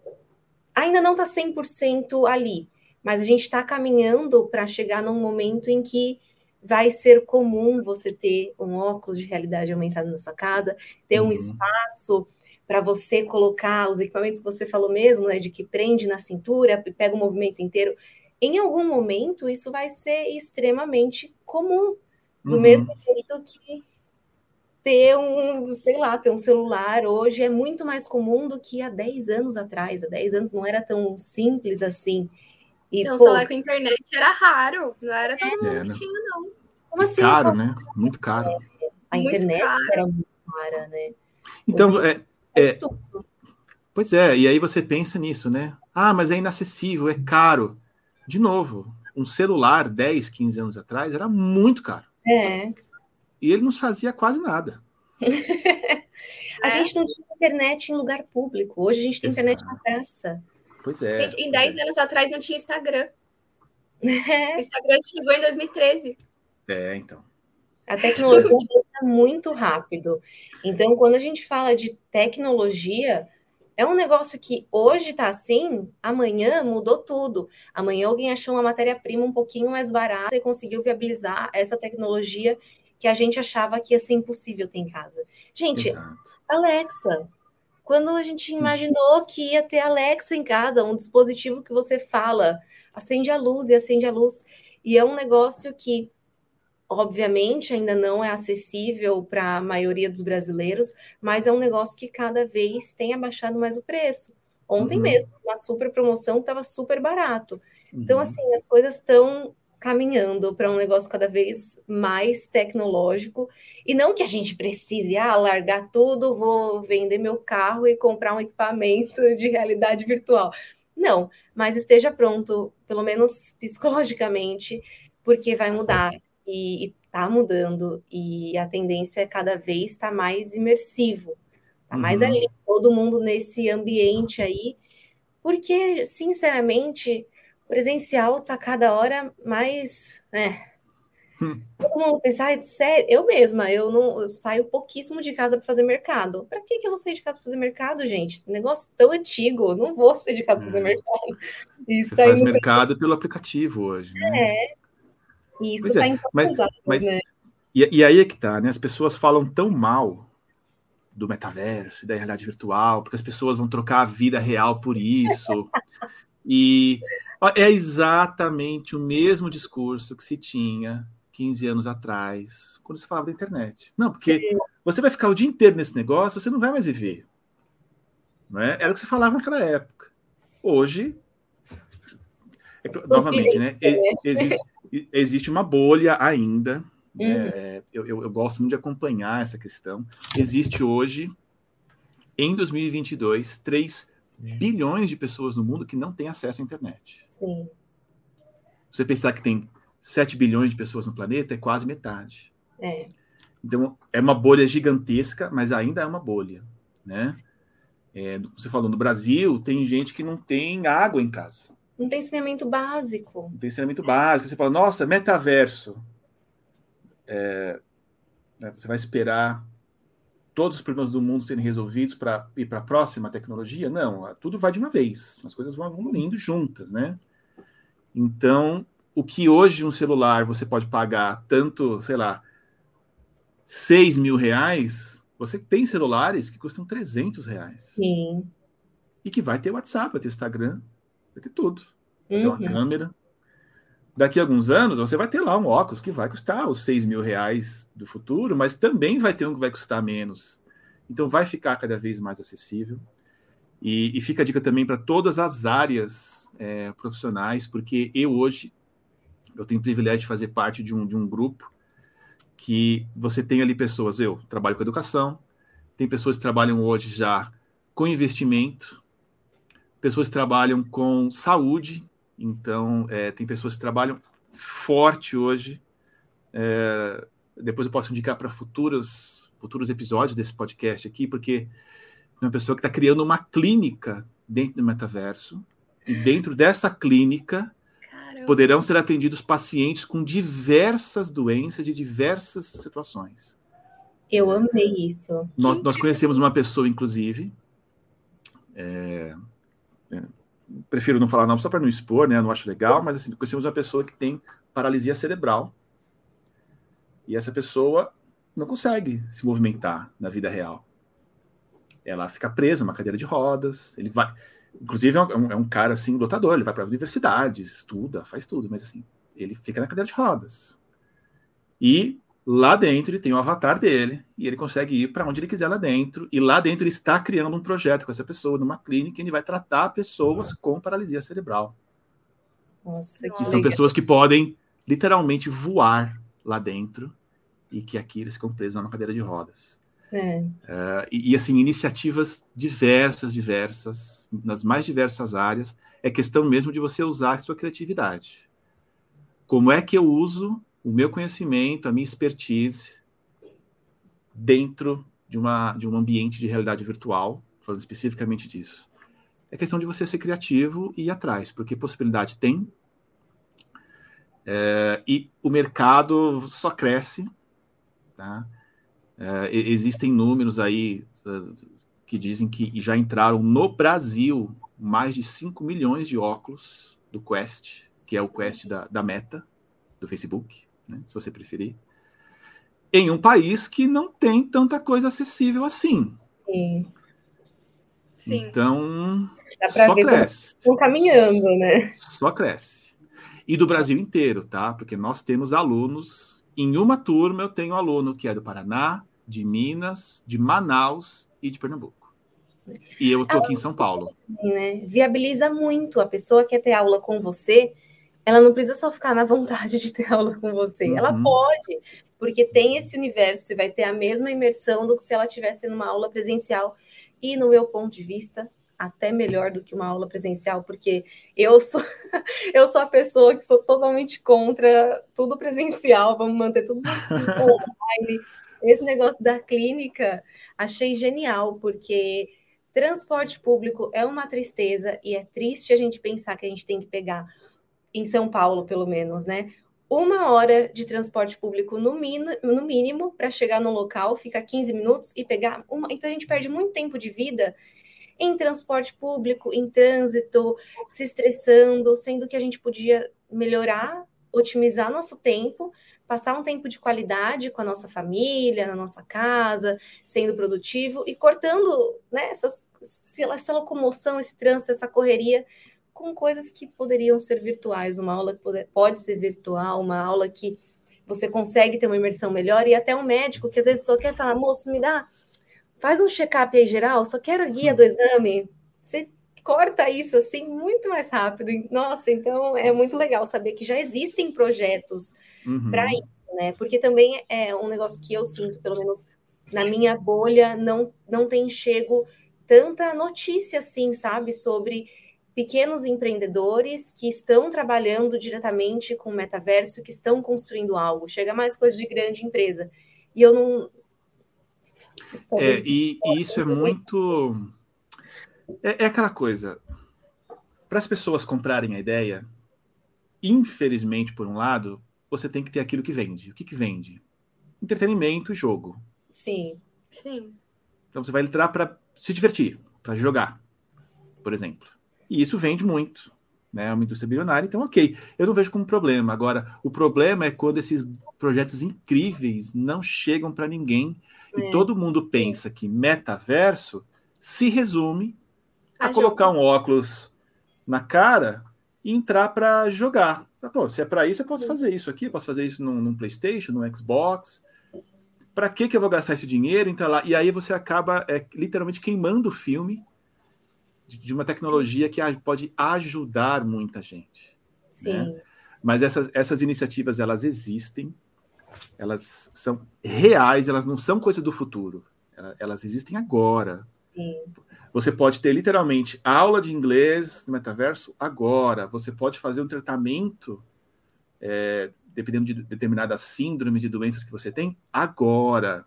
ainda não está 100% ali, mas a gente está caminhando para chegar num momento em que vai ser comum você ter um óculos de realidade aumentada na sua casa, ter um uhum. espaço para você colocar os equipamentos que você falou mesmo, né, de que prende na cintura, pega o movimento inteiro. Em algum momento, isso vai ser extremamente comum. Do uhum. mesmo jeito que ter um, sei lá, ter um celular hoje é muito mais comum do que há 10 anos atrás. Há 10 anos não era tão simples assim. E, ter um pô, celular com internet era raro, não era mundo é, que tinha, não. Como assim? Caro, né? Muito caro. A muito internet caro. era muito cara, né? Então, é, é, pois é, e aí você pensa nisso, né? Ah, mas é inacessível, é caro. De novo, um celular 10, 15 anos atrás era muito caro. É. E ele não fazia quase nada. a é. gente não tinha internet em lugar público. Hoje a gente tem Exato. internet na praça. Pois é. Gente, em 10 é. anos atrás não tinha Instagram. É. O Instagram chegou em 2013. É, então. A tecnologia está muito rápido. Então, quando a gente fala de tecnologia, é um negócio que hoje está assim, amanhã mudou tudo. Amanhã alguém achou uma matéria-prima um pouquinho mais barata e conseguiu viabilizar essa tecnologia que a gente achava que ia ser impossível ter em casa. Gente, Exato. Alexa. Quando a gente hum. imaginou que ia ter Alexa em casa, um dispositivo que você fala, acende a luz e acende a luz. E é um negócio que obviamente ainda não é acessível para a maioria dos brasileiros, mas é um negócio que cada vez tem abaixado mais o preço. Ontem uhum. mesmo, uma super promoção estava super barato. Então, uhum. Então, assim, as coisas estão caminhando para um negócio cada vez mais tecnológico. E não que a gente precise ah, largar tudo, vou vender meu carro e comprar um equipamento de realidade virtual. Não, mas esteja pronto, pelo menos psicologicamente, porque vai mudar e está mudando, e a tendência é cada vez estar tá mais imersivo, tá uhum. mais ali, todo mundo nesse ambiente aí, porque, sinceramente, presencial tá cada hora mais, né? Hum. Todo mundo pensa, ah, sério, eu mesma, eu não eu saio pouquíssimo de casa para fazer mercado. Para que, que eu vou sair de casa para fazer mercado, gente? Negócio tão antigo, não vou sair de casa para fazer é. mercado. Isso Você tá faz mercado pelo aplicativo hoje, né? É, isso está é, em mas, mas né? e, e, aí é que tá, né? As pessoas falam tão mal do metaverso, da realidade virtual, porque as pessoas vão trocar a vida real por isso. e é exatamente o mesmo discurso que se tinha 15 anos atrás, quando se falava da internet. Não, porque você vai ficar o dia inteiro nesse negócio, você não vai mais viver. Não é? Era o que se falava naquela época. Hoje, é, novamente, né? Existe, existe uma bolha ainda. Né? Uhum. É, eu, eu, eu, gosto muito de acompanhar essa questão. Existe hoje, em 2022, 3 bilhões de pessoas no mundo que não têm acesso à internet. Sim. Você pensar que tem 7 bilhões de pessoas no planeta, é quase metade. É. Então, é uma bolha gigantesca, mas ainda é uma bolha. Né? É, você falou, no Brasil, tem gente que não tem água em casa. Não tem saneamento básico. Não tem saneamento básico. Você fala, nossa, metaverso. É, né, você vai esperar todos os problemas do mundo serem resolvidos para ir para a próxima tecnologia? Não, tudo vai de uma vez. As coisas vão, vão indo juntas, né? Então, o que hoje um celular você pode pagar tanto, sei lá, 6 mil reais, você tem celulares que custam 300 reais. Sim. E que vai ter WhatsApp, vai ter Instagram, vai ter tudo. Vai ter uma Uhum. câmera. Daqui a alguns anos, você vai ter lá um óculos que vai custar os 6 mil reais do futuro, mas também vai ter um que vai custar menos. Então vai ficar cada vez mais acessível. E, e fica a dica também para todas as áreas é, profissionais, porque eu hoje eu tenho o privilégio de fazer parte de um, de um grupo que você tem ali pessoas, eu trabalho com educação, tem pessoas que trabalham hoje já com investimento, pessoas que trabalham com saúde, então é, tem pessoas que trabalham forte hoje. É, depois eu posso indicar para futuros, futuros episódios desse podcast aqui, porque é uma pessoa que está criando uma clínica dentro do metaverso, e dentro dessa clínica Caramba. poderão ser atendidos pacientes com diversas doenças e diversas situações. Eu amei isso. Nós, nós conhecemos uma pessoa, inclusive, é, é, prefiro não falar não só para não expor, né? Não acho legal, mas assim, conhecemos uma pessoa que tem paralisia cerebral e essa pessoa não consegue se movimentar na vida real. Ela fica presa numa cadeira de rodas. Ele vai, inclusive é um, é um cara assim lutador. Ele vai para a universidade, estuda, faz tudo, mas assim ele fica na cadeira de rodas. E lá dentro ele tem o avatar dele e ele consegue ir para onde ele quiser lá dentro. E lá dentro ele está criando um projeto com essa pessoa numa clínica e ele vai tratar pessoas com paralisia cerebral. Nossa, que Que são legal. pessoas que podem literalmente voar lá dentro e que aqui eles ficam presos numa cadeira de rodas. É. Uh, e, e, assim, iniciativas diversas, diversas, nas mais diversas áreas. É questão mesmo de você usar a sua criatividade. Como é que eu uso o meu conhecimento, a minha expertise dentro de, uma, de um ambiente de realidade virtual, falando especificamente disso? É questão de você ser criativo e ir atrás, porque possibilidade tem. É, e o mercado só cresce, tá? É, existem números aí uh, que dizem que já entraram no Brasil mais de 5 milhões de óculos do Quest, que é o Quest da, da Meta, do Facebook, né, se você preferir, em um país que não tem tanta coisa acessível assim. Sim. Sim. Então, Dá pra só ver cresce. Estão caminhando, né? Só cresce. E do Brasil inteiro, tá? Porque nós temos alunos. Em uma turma, eu tenho aluno que é do Paraná, de Minas, de Manaus e de Pernambuco. E eu tô aqui em São Paulo. Né? Viabiliza muito. A pessoa quer ter aula com você, ela não precisa só ficar na vontade de ter aula com você. Uhum. Ela pode, porque tem esse universo e vai ter a mesma imersão do que se ela estivesse tendo uma aula presencial. E, no meu ponto de vista, até melhor do que uma aula presencial, porque eu sou eu sou a pessoa que sou totalmente contra tudo presencial, vamos manter tudo online. Esse negócio da clínica achei genial, porque transporte público é uma tristeza e é triste a gente pensar que a gente tem que pegar em São Paulo, pelo menos, né? Uma hora de transporte público no, no mínimo para chegar no local, fica 15 minutos e pegar uma. Então a gente perde muito tempo de vida em transporte público, em trânsito, se estressando, sendo que a gente podia melhorar, otimizar nosso tempo, passar um tempo de qualidade com a nossa família, na nossa casa, sendo produtivo e cortando né, essas, essa locomoção, esse trânsito, essa correria com coisas que poderiam ser virtuais. Uma aula que pode, ser virtual, uma aula que você consegue ter uma imersão melhor, e até um médico que às vezes só quer falar, moço, me dá faz um check-up aí geral, só quero a guia do exame. Você corta isso assim muito mais rápido. Nossa, então é muito legal saber que já existem projetos uhum. para isso, né? Porque também é um negócio que eu sinto, pelo menos na minha bolha, não, não tem chego tanta notícia assim, sabe, sobre pequenos empreendedores que estão trabalhando diretamente com o metaverso, que estão construindo algo. Chega mais coisa de grande empresa. E eu não, é, e, e, isso é muito. É, é aquela coisa. Para as pessoas comprarem a ideia, infelizmente, por um lado, você tem que ter aquilo que vende. O que, que vende? Entretenimento e jogo. Sim. Sim. Então você vai entrar para se divertir, para jogar, por exemplo. E isso vende muito. né? É uma indústria bilionária, então, ok, eu não vejo como problema. Agora, o problema é quando esses projetos incríveis não chegam para ninguém é, e todo mundo pensa que metaverso se resume a, a colocar um óculos na cara e entrar para jogar. Pô, se é para isso, eu posso fazer isso aqui, eu posso fazer isso num, num PlayStation, num Xbox. Para que, que eu vou gastar esse dinheiro? Entrar lá. E aí você acaba é, literalmente queimando o filme de uma tecnologia que pode ajudar muita gente. Sim. Né? Mas essas, essas iniciativas, elas existem, elas são reais, elas não são coisas do futuro. Elas existem agora. Sim. Você pode ter literalmente aula de inglês no metaverso agora. Você pode fazer um tratamento, é, dependendo de determinadas síndromes e doenças que você tem, agora.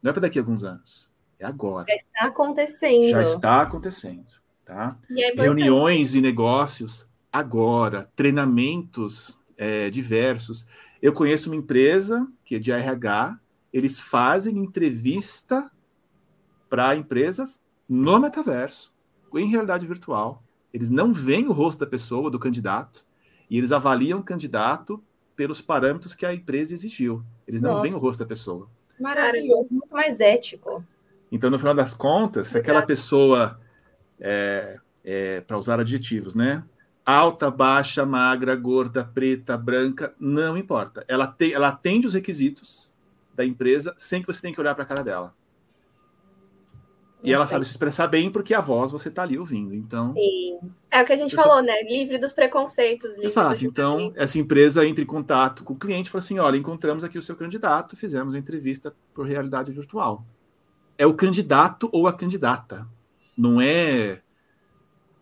Não é para daqui a alguns anos. É agora. Já está acontecendo. Já está acontecendo. Tá? É Reuniões e negócios agora. Treinamentos é, diversos. Eu conheço uma empresa que é de RH. Eles fazem entrevista para empresas no metaverso, em realidade virtual. Eles não veem o rosto da pessoa, do candidato, e eles avaliam o candidato pelos parâmetros que a empresa exigiu. Eles não Nossa. veem o rosto da pessoa. Maravilhoso, muito mais ético. Então, no final das contas, se aquela pessoa, é, é, para usar adjetivos, né? Alta, baixa, magra, gorda, preta, branca, não importa. Ela, tem, ela atende os requisitos da empresa sem que você tenha que olhar para a cara dela. E ela sabe se expressar bem porque a voz você está ali ouvindo. Então. Sim. É o que a gente falou, né? Livre dos preconceitos. Livre Exato. Então, essa empresa entra em contato com o cliente e fala assim: olha, encontramos aqui o seu candidato, fizemos a entrevista por realidade virtual. É o candidato ou a candidata. Não é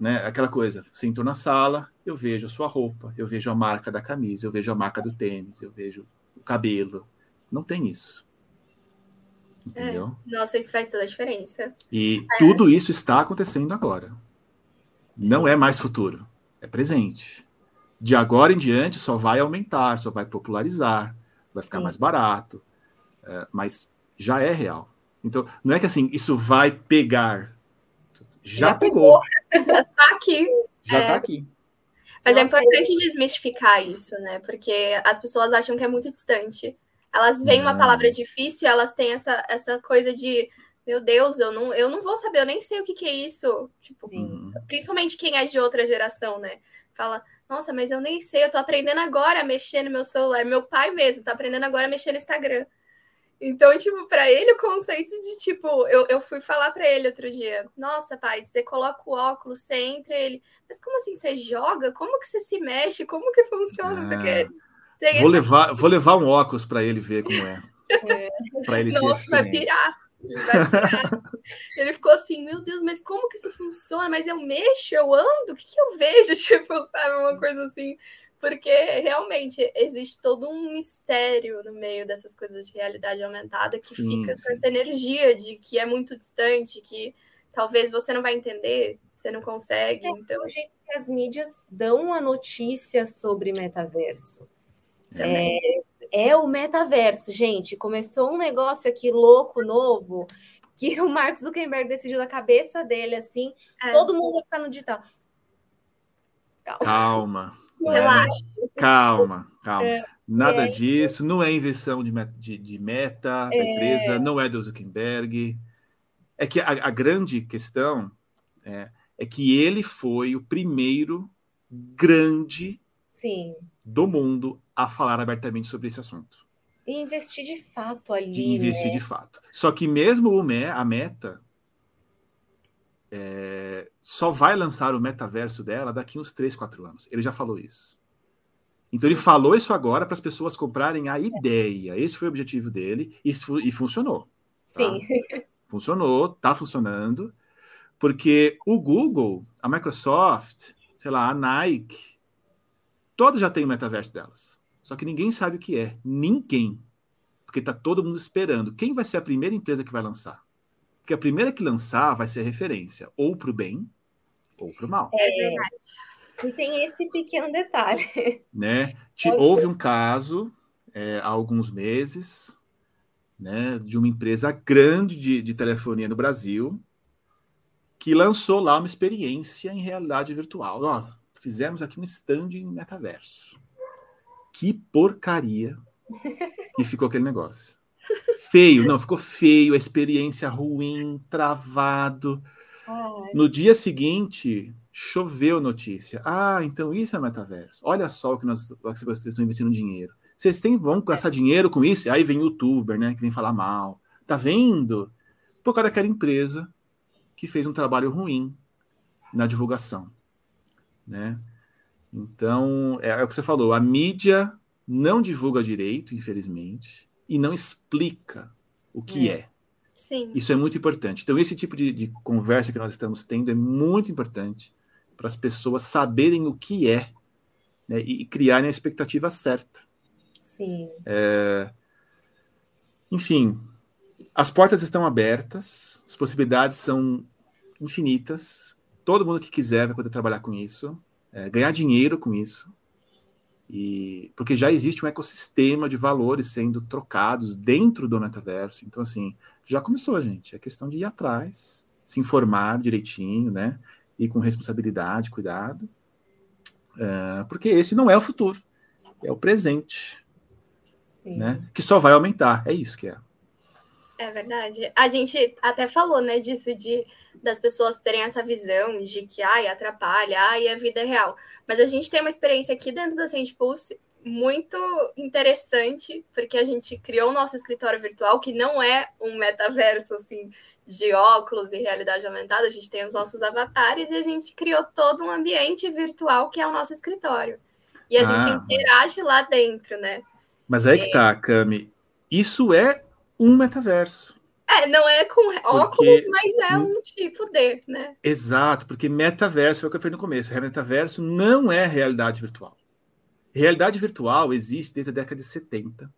né, aquela coisa. Você entrou na sala, eu vejo a sua roupa, eu vejo a marca da camisa, eu vejo a marca do tênis, eu vejo o cabelo. Não tem isso. Entendeu? É. Nossa, isso faz toda a diferença. E é. tudo isso está acontecendo agora. Não é mais futuro, é presente. De agora em diante só vai aumentar, só vai popularizar, vai ficar Sim. mais barato, é, mas já é real. Então, não é que assim, isso vai pegar. Já, já pegou. Já tá aqui. Já é. tá aqui. Mas é Nossa, é importante desmistificar isso, né? Porque as pessoas acham que é muito distante. Elas veem uma palavra difícil, elas têm essa, essa coisa de meu Deus, eu não, eu não vou saber, eu nem sei o que, que é isso. Tipo, Sim. principalmente quem é de outra geração, né? Fala, nossa, mas eu nem sei, eu tô aprendendo agora a mexer no meu celular. Meu pai mesmo tá aprendendo agora a mexer no Instagram. Então, tipo, para ele o conceito de tipo, eu, eu fui falar para ele outro dia, nossa, pai, você coloca o óculos, você entra ele, mas como assim você joga? Como que você se mexe? Como que funciona? Ah. Porque vou, levar, vou levar um óculos para ele ver como é. é. Para ele Nossa, vai pirar. Ele vai pirar. ele ficou assim, meu Deus, mas como que isso funciona? Mas eu mexo, eu ando, o que, que eu vejo? Tipo, sabe, uma coisa assim. Porque realmente existe todo um mistério no meio dessas coisas de realidade aumentada que sim, fica sim. com essa energia de que é muito distante, que talvez você não vai entender, você não consegue. É, então, o jeito que as mídias dão a notícia sobre metaverso. É, é o metaverso, gente. Começou um negócio aqui louco, novo, que o Mark Zuckerberg decidiu na cabeça dele, assim, é. todo mundo vai ficar no digital. Calma. Calma. Relaxa. Calma, calma. É, Nada é. disso, não é invenção de, de, de meta da é. empresa, não é do Zuckerberg. É que a, a grande questão é, é, que ele foi o primeiro grande Sim. do mundo a falar abertamente sobre esse assunto. E investir de fato ali. De investir né? de fato. Só que mesmo o a meta é, só vai lançar o metaverso dela daqui uns 3, 4 anos. Ele já falou isso. Então ele falou isso agora para as pessoas comprarem a ideia. Esse foi o objetivo dele e, e funcionou. Tá? Sim. Funcionou, está funcionando, porque o Google, a Microsoft, sei lá, a Nike, todas já têm o metaverso delas. Só que ninguém sabe o que é. Ninguém. Porque está todo mundo esperando. Quem vai ser a primeira empresa que vai lançar? Porque a primeira que lançar vai ser referência, ou para o bem, ou para o mal. É verdade. E tem esse pequeno detalhe. Né? Te, houve um caso é, há alguns meses né, de uma empresa grande de, de telefonia no Brasil que lançou lá uma experiência em realidade virtual. Ó, fizemos aqui um stand em metaverso. Que porcaria e ficou aquele negócio. Feio, não, ficou feio, a experiência ruim, travado. Ai. No dia seguinte, choveu notícia. Ah, então isso é metaverso. Olha só o que nós, vocês estão investindo dinheiro. Vocês têm, vão gastar dinheiro com isso? Aí vem youtuber, né, que vem falar mal. Tá vendo? Por causa daquela empresa que fez um trabalho ruim na divulgação, né? Então, é, é o que você falou, a mídia não divulga direito, infelizmente, e não explica o que é. é. Sim. Isso é muito importante. Então, esse tipo de, de conversa que nós estamos tendo é muito importante para as pessoas saberem o que é né, e, e criarem a expectativa certa. Sim. É... Enfim, as portas estão abertas, as possibilidades são infinitas. Todo mundo que quiser vai poder trabalhar com isso, é, ganhar dinheiro com isso. E porque já existe um ecossistema de valores sendo trocados dentro do metaverso. Então, assim, já começou, gente. É questão de ir atrás, se informar direitinho, né? E com responsabilidade, cuidado. É, porque esse não é o futuro, é o presente. Sim. Né? Que só vai aumentar. É isso que é. É verdade. A gente até falou, né, disso de das pessoas terem essa visão de que ai, atrapalha, ai, é vida real. Mas a gente tem uma experiência aqui dentro da Sente Pulse muito interessante, porque a gente criou o nosso escritório virtual, que não é um metaverso assim de óculos e realidade aumentada, a gente tem os nossos avatares e a gente criou todo um ambiente virtual que é o nosso escritório. E a ah, gente interage mas... lá dentro, né? Mas é que tá, Cami. Isso é um metaverso. É, não é com óculos, mas é um tipo de, né? Exato, porque metaverso foi o que eu falei no começo. Metaverso não é realidade virtual. Realidade virtual existe desde a década de 70.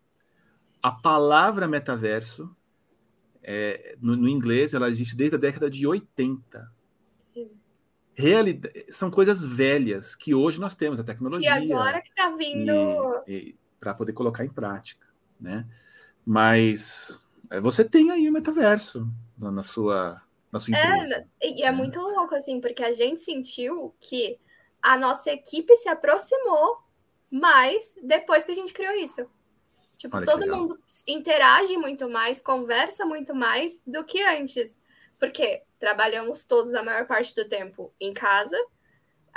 A palavra metaverso, é, no, no, inglês, ela existe desde a década de 80. Realidade, são coisas velhas que hoje nós temos, a tecnologia. E agora que está vindo. Para poder colocar em prática, né? Mas você tem aí o metaverso na, na sua, na sua é, empresa. É, e é muito louco, assim, porque a gente sentiu que a nossa equipe se aproximou mais depois que a gente criou isso. Tipo, Olha todo mundo interage muito mais, conversa muito mais do que antes. Porque trabalhamos todos a maior parte do tempo em casa,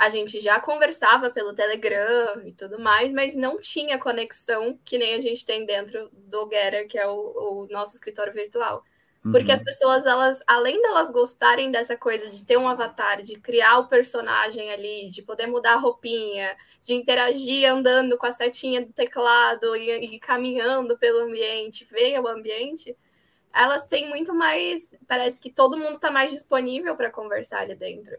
a gente já conversava pelo Telegram e tudo mais, mas não tinha conexão que nem a gente tem dentro do Getter, que é o, o nosso escritório virtual. Porque uhum. as pessoas, elas, além delas gostarem dessa coisa de ter um avatar, de criar o personagem ali, de poder mudar a roupinha, de interagir andando com a setinha do teclado e, e caminhando pelo ambiente, ver o ambiente, elas têm muito mais. Parece que todo mundo está mais disponível para conversar ali dentro.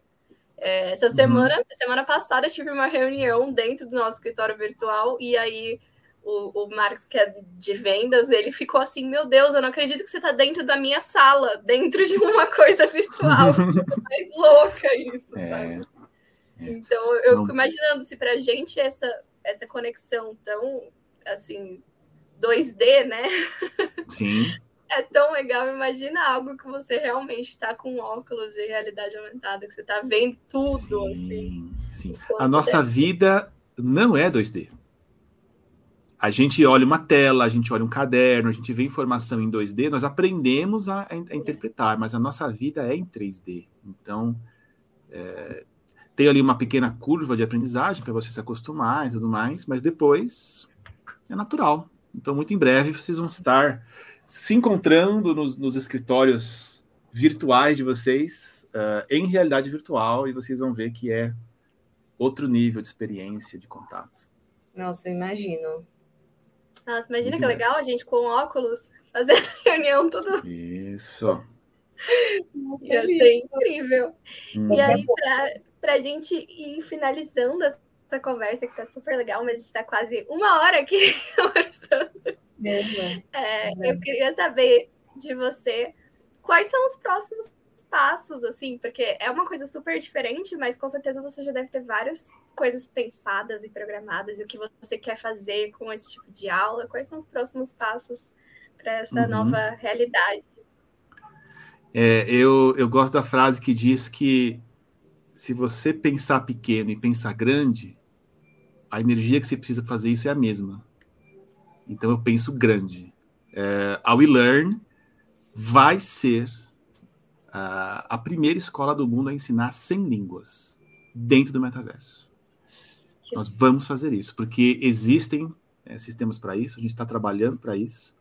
É, essa uhum. semana, uhum. semana passada, tive uma reunião dentro do nosso escritório virtual e aí o, o Marcos, que é de vendas, ele ficou assim: Meu Deus, eu não acredito que você está dentro da minha sala, dentro de uma coisa virtual. mais louca isso, é, sabe? É. Então, eu fico imaginando se para a gente essa, essa conexão tão assim 2D, né? Sim é tão legal. Imagina algo que você realmente está com óculos de realidade aumentada, que você está vendo tudo. Sim, assim, sim. A nossa deve... vida não é 2D. A gente olha uma tela, a gente olha um caderno, a gente vê informação em 2D, nós aprendemos a, a interpretar, mas a nossa vida é em 3D. Então, é, tem ali uma pequena curva de aprendizagem para você se acostumar e tudo mais, mas depois é natural. Então, muito em breve vocês vão estar se encontrando nos, nos escritórios virtuais de vocês uh, em realidade virtual e vocês vão ver que é outro nível de experiência, de contato. Nossa, eu imagino. Nossa, imagina Muito que legal a gente com óculos fazer reunião tudo. Isso. Ia ser incrível. Hum. E aí, para a gente ir finalizando essa conversa, que tá super legal, mas a gente está quase uma hora aqui conversando. É, eu queria saber de você quais são os próximos passos, assim, porque é uma coisa super diferente, mas com certeza você já deve ter várias coisas pensadas e programadas, e o que você quer fazer com esse tipo de aula, quais são os próximos passos para essa uhum. nova realidade? É, eu, eu gosto da frase que diz que se você pensar pequeno e pensar grande, a energia que você precisa fazer isso é a mesma. Então eu penso grande. É, a WeLearn vai ser a, a primeira escola do mundo a ensinar 100 línguas dentro do metaverso. Nós vamos fazer isso, porque existem é, sistemas para isso, a gente está trabalhando para isso.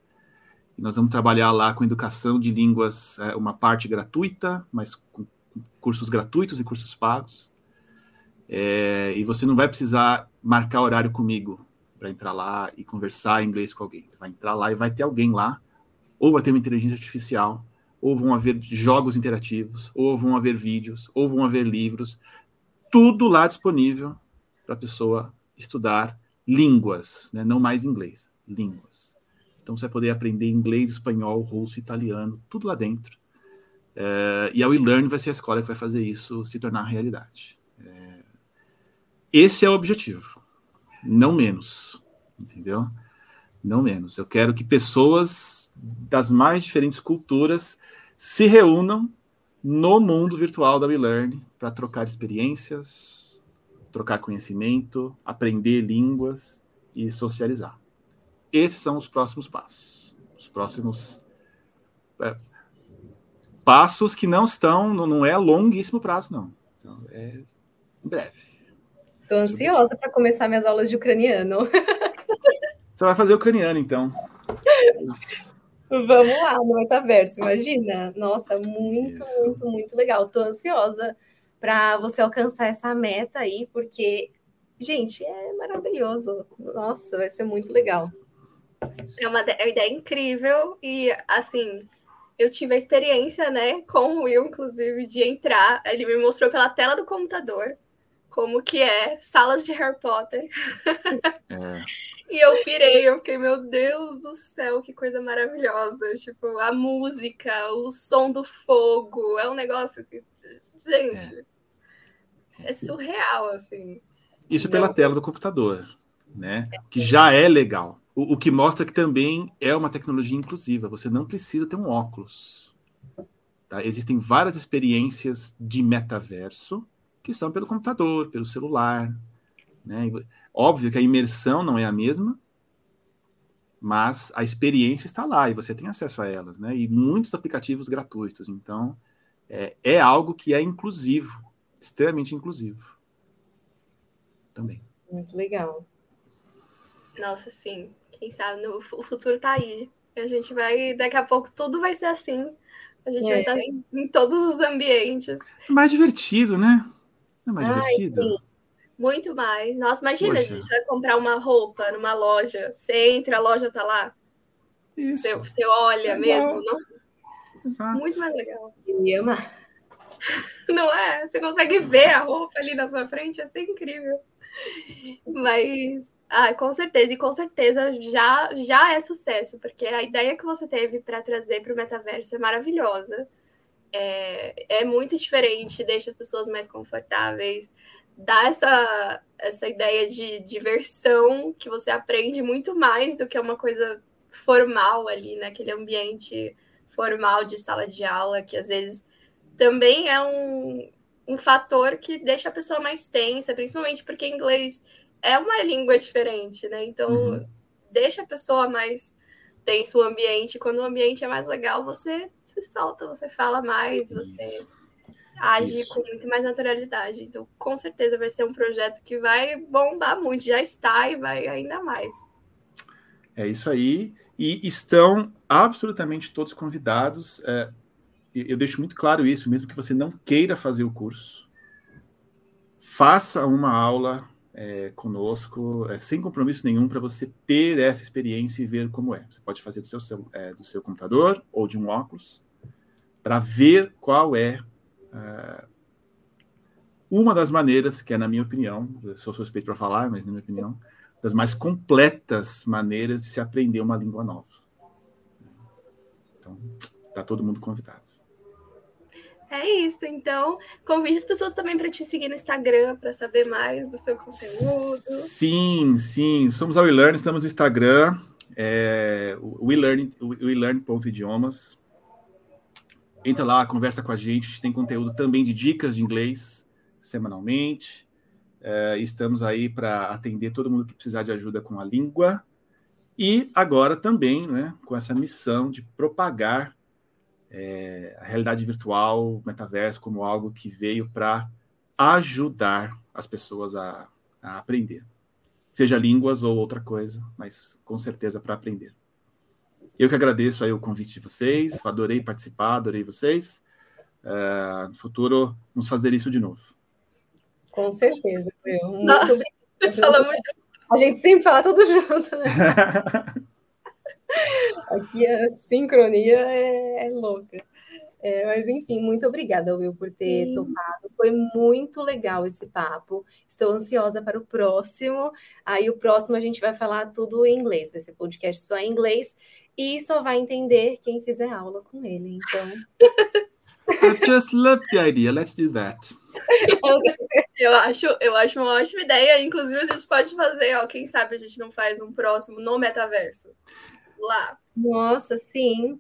E nós vamos trabalhar lá com educação de línguas, é, uma parte gratuita, mas com cursos gratuitos e cursos pagos. É, e você não vai precisar marcar horário comigo para entrar lá e conversar em inglês com alguém. Você vai entrar lá e vai ter alguém lá, ou vai ter uma inteligência artificial, ou vão haver jogos interativos, ou vão haver vídeos, ou vão haver livros, tudo lá disponível para a pessoa estudar línguas, né? não mais inglês, línguas. Então você vai poder aprender inglês, espanhol, russo, italiano, tudo lá dentro. É, e a WeLearn vai ser a escola que vai fazer isso se tornar realidade. É, esse é o objetivo, não menos, entendeu? Não menos. Eu quero que pessoas das mais diferentes culturas se reúnam no mundo virtual da WeLearn para trocar experiências, trocar conhecimento, aprender línguas e socializar. Esses são os próximos passos. Os próximos é, passos que não estão, não é longuíssimo prazo, não. Então, é em breve. Estou ansiosa para começar minhas aulas de ucraniano. Você vai fazer ucraniano, então. Vamos lá no metaverso, imagina. Nossa, muito, Isso. muito, muito legal. Estou ansiosa para você alcançar essa meta aí, porque, gente, é maravilhoso. Nossa, vai ser muito legal. É uma, é uma ideia incrível e, assim, eu tive a experiência, né, com o Will, inclusive, de entrar. Ele me mostrou pela tela do computador como que é salas de Harry Potter. É. e eu pirei, eu fiquei, meu Deus do céu, que coisa maravilhosa. Tipo, a música, o som do fogo, é um negócio que, gente, é, é surreal, assim. Isso pela Não... tela do computador, né? Que já é legal. O, o que mostra que também é uma tecnologia inclusiva. Você não precisa ter um óculos. Tá? Existem várias experiências de metaverso que são pelo computador, pelo celular. Né? Óbvio que a imersão não é a mesma, mas a experiência está lá e você tem acesso a elas, né? E muitos aplicativos gratuitos. Então, é, é algo que é inclusivo, extremamente inclusivo. Também. Muito legal. Nossa, sim. Quem sabe no, o futuro está aí. A gente vai, daqui a pouco, tudo vai ser assim. A gente é. vai estar em, em todos os ambientes. É mais divertido, né? É mais Ai, divertido? Sim. Muito mais. Nossa, imagina, Poxa. a gente vai comprar uma roupa numa loja. Você entra, a loja tá lá. Isso. Você, você olha é mesmo. Muito mais legal. Ama. Não é? Você consegue ver a roupa ali na sua frente, é incrível. Mas, ah, com certeza, e com certeza já, já é sucesso, porque a ideia que você teve para trazer para o metaverso é maravilhosa é, é muito diferente, deixa as pessoas mais confortáveis, dá essa, essa ideia de diversão que você aprende muito mais do que uma coisa formal ali, naquele ambiente formal de sala de aula, que às vezes também é um, um fator que deixa a pessoa mais tensa, principalmente porque inglês é uma língua diferente, né? Então, uhum. deixa a pessoa mais tenso o ambiente. Quando o ambiente é mais legal, você se solta, você fala mais, você age Isso. com muito mais naturalidade. Então, com certeza vai ser um projeto que vai bombar muito, já está e vai ainda mais. É isso aí. E estão absolutamente todos convidados. É, eu deixo muito claro isso, mesmo que você não queira fazer o curso, faça uma aula é, conosco, é, sem compromisso nenhum, para você ter essa experiência e ver como é. Você pode fazer do seu, é, do seu computador ou de um óculos, para ver qual é, é uma das maneiras, que é, na minha opinião, sou suspeito para falar, mas na minha opinião, das mais completas maneiras de se aprender uma língua nova. Então, está todo mundo convidado. É isso. Então, convide as pessoas também para te seguir no Instagram para saber mais do seu conteúdo. Sim, sim. Somos a WeLearn, estamos no Instagram, é, WeLearn.idiomas. Entra lá, conversa com a gente. A gente tem conteúdo também de dicas de inglês, semanalmente. É, estamos aí para atender todo mundo que precisar de ajuda com a língua. E agora também né, com essa missão de propagar é, a realidade virtual, o metaverso, como algo que veio para ajudar as pessoas a, a aprender. Seja línguas ou outra coisa, mas com certeza para aprender. Eu que agradeço aí o convite de vocês, adorei participar, adorei vocês. Uh, no futuro, vamos fazer isso de novo. Com certeza. Muito obrigada. A gente sempre fala tudo junto, né? Aqui a sincronia é, é louca. É, mas enfim, muito obrigada, Will, por ter Sim. topado. Foi muito legal esse papo. Estou ansiosa para o próximo. Aí o próximo a gente vai falar tudo em inglês, vai ser podcast só em inglês e só vai entender quem fizer aula com ele. Então. I've just loved the idea. Let's do that. Eu acho, eu acho uma ótima ideia. Inclusive, a gente pode fazer, ó, quem sabe a gente não faz um próximo no metaverso. Lá. Nossa, sim.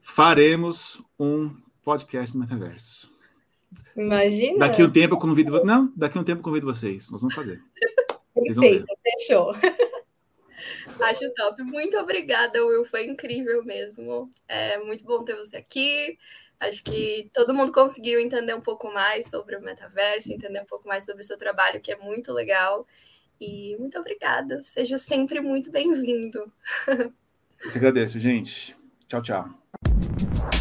Faremos um podcast no metaverso. Imagina. Daqui um tempo eu convido. Não, daqui um tempo eu convido vocês. Nós vamos fazer. Perfeito, fechou. Acho top. Muito obrigada, Will. Foi incrível mesmo. É muito bom ter você aqui. Acho que todo mundo conseguiu entender um pouco mais sobre o metaverso, entender um pouco mais sobre o seu trabalho, que é muito legal. E muito obrigada. Seja sempre muito bem-vindo. Agradeço, gente. Tchau, tchau.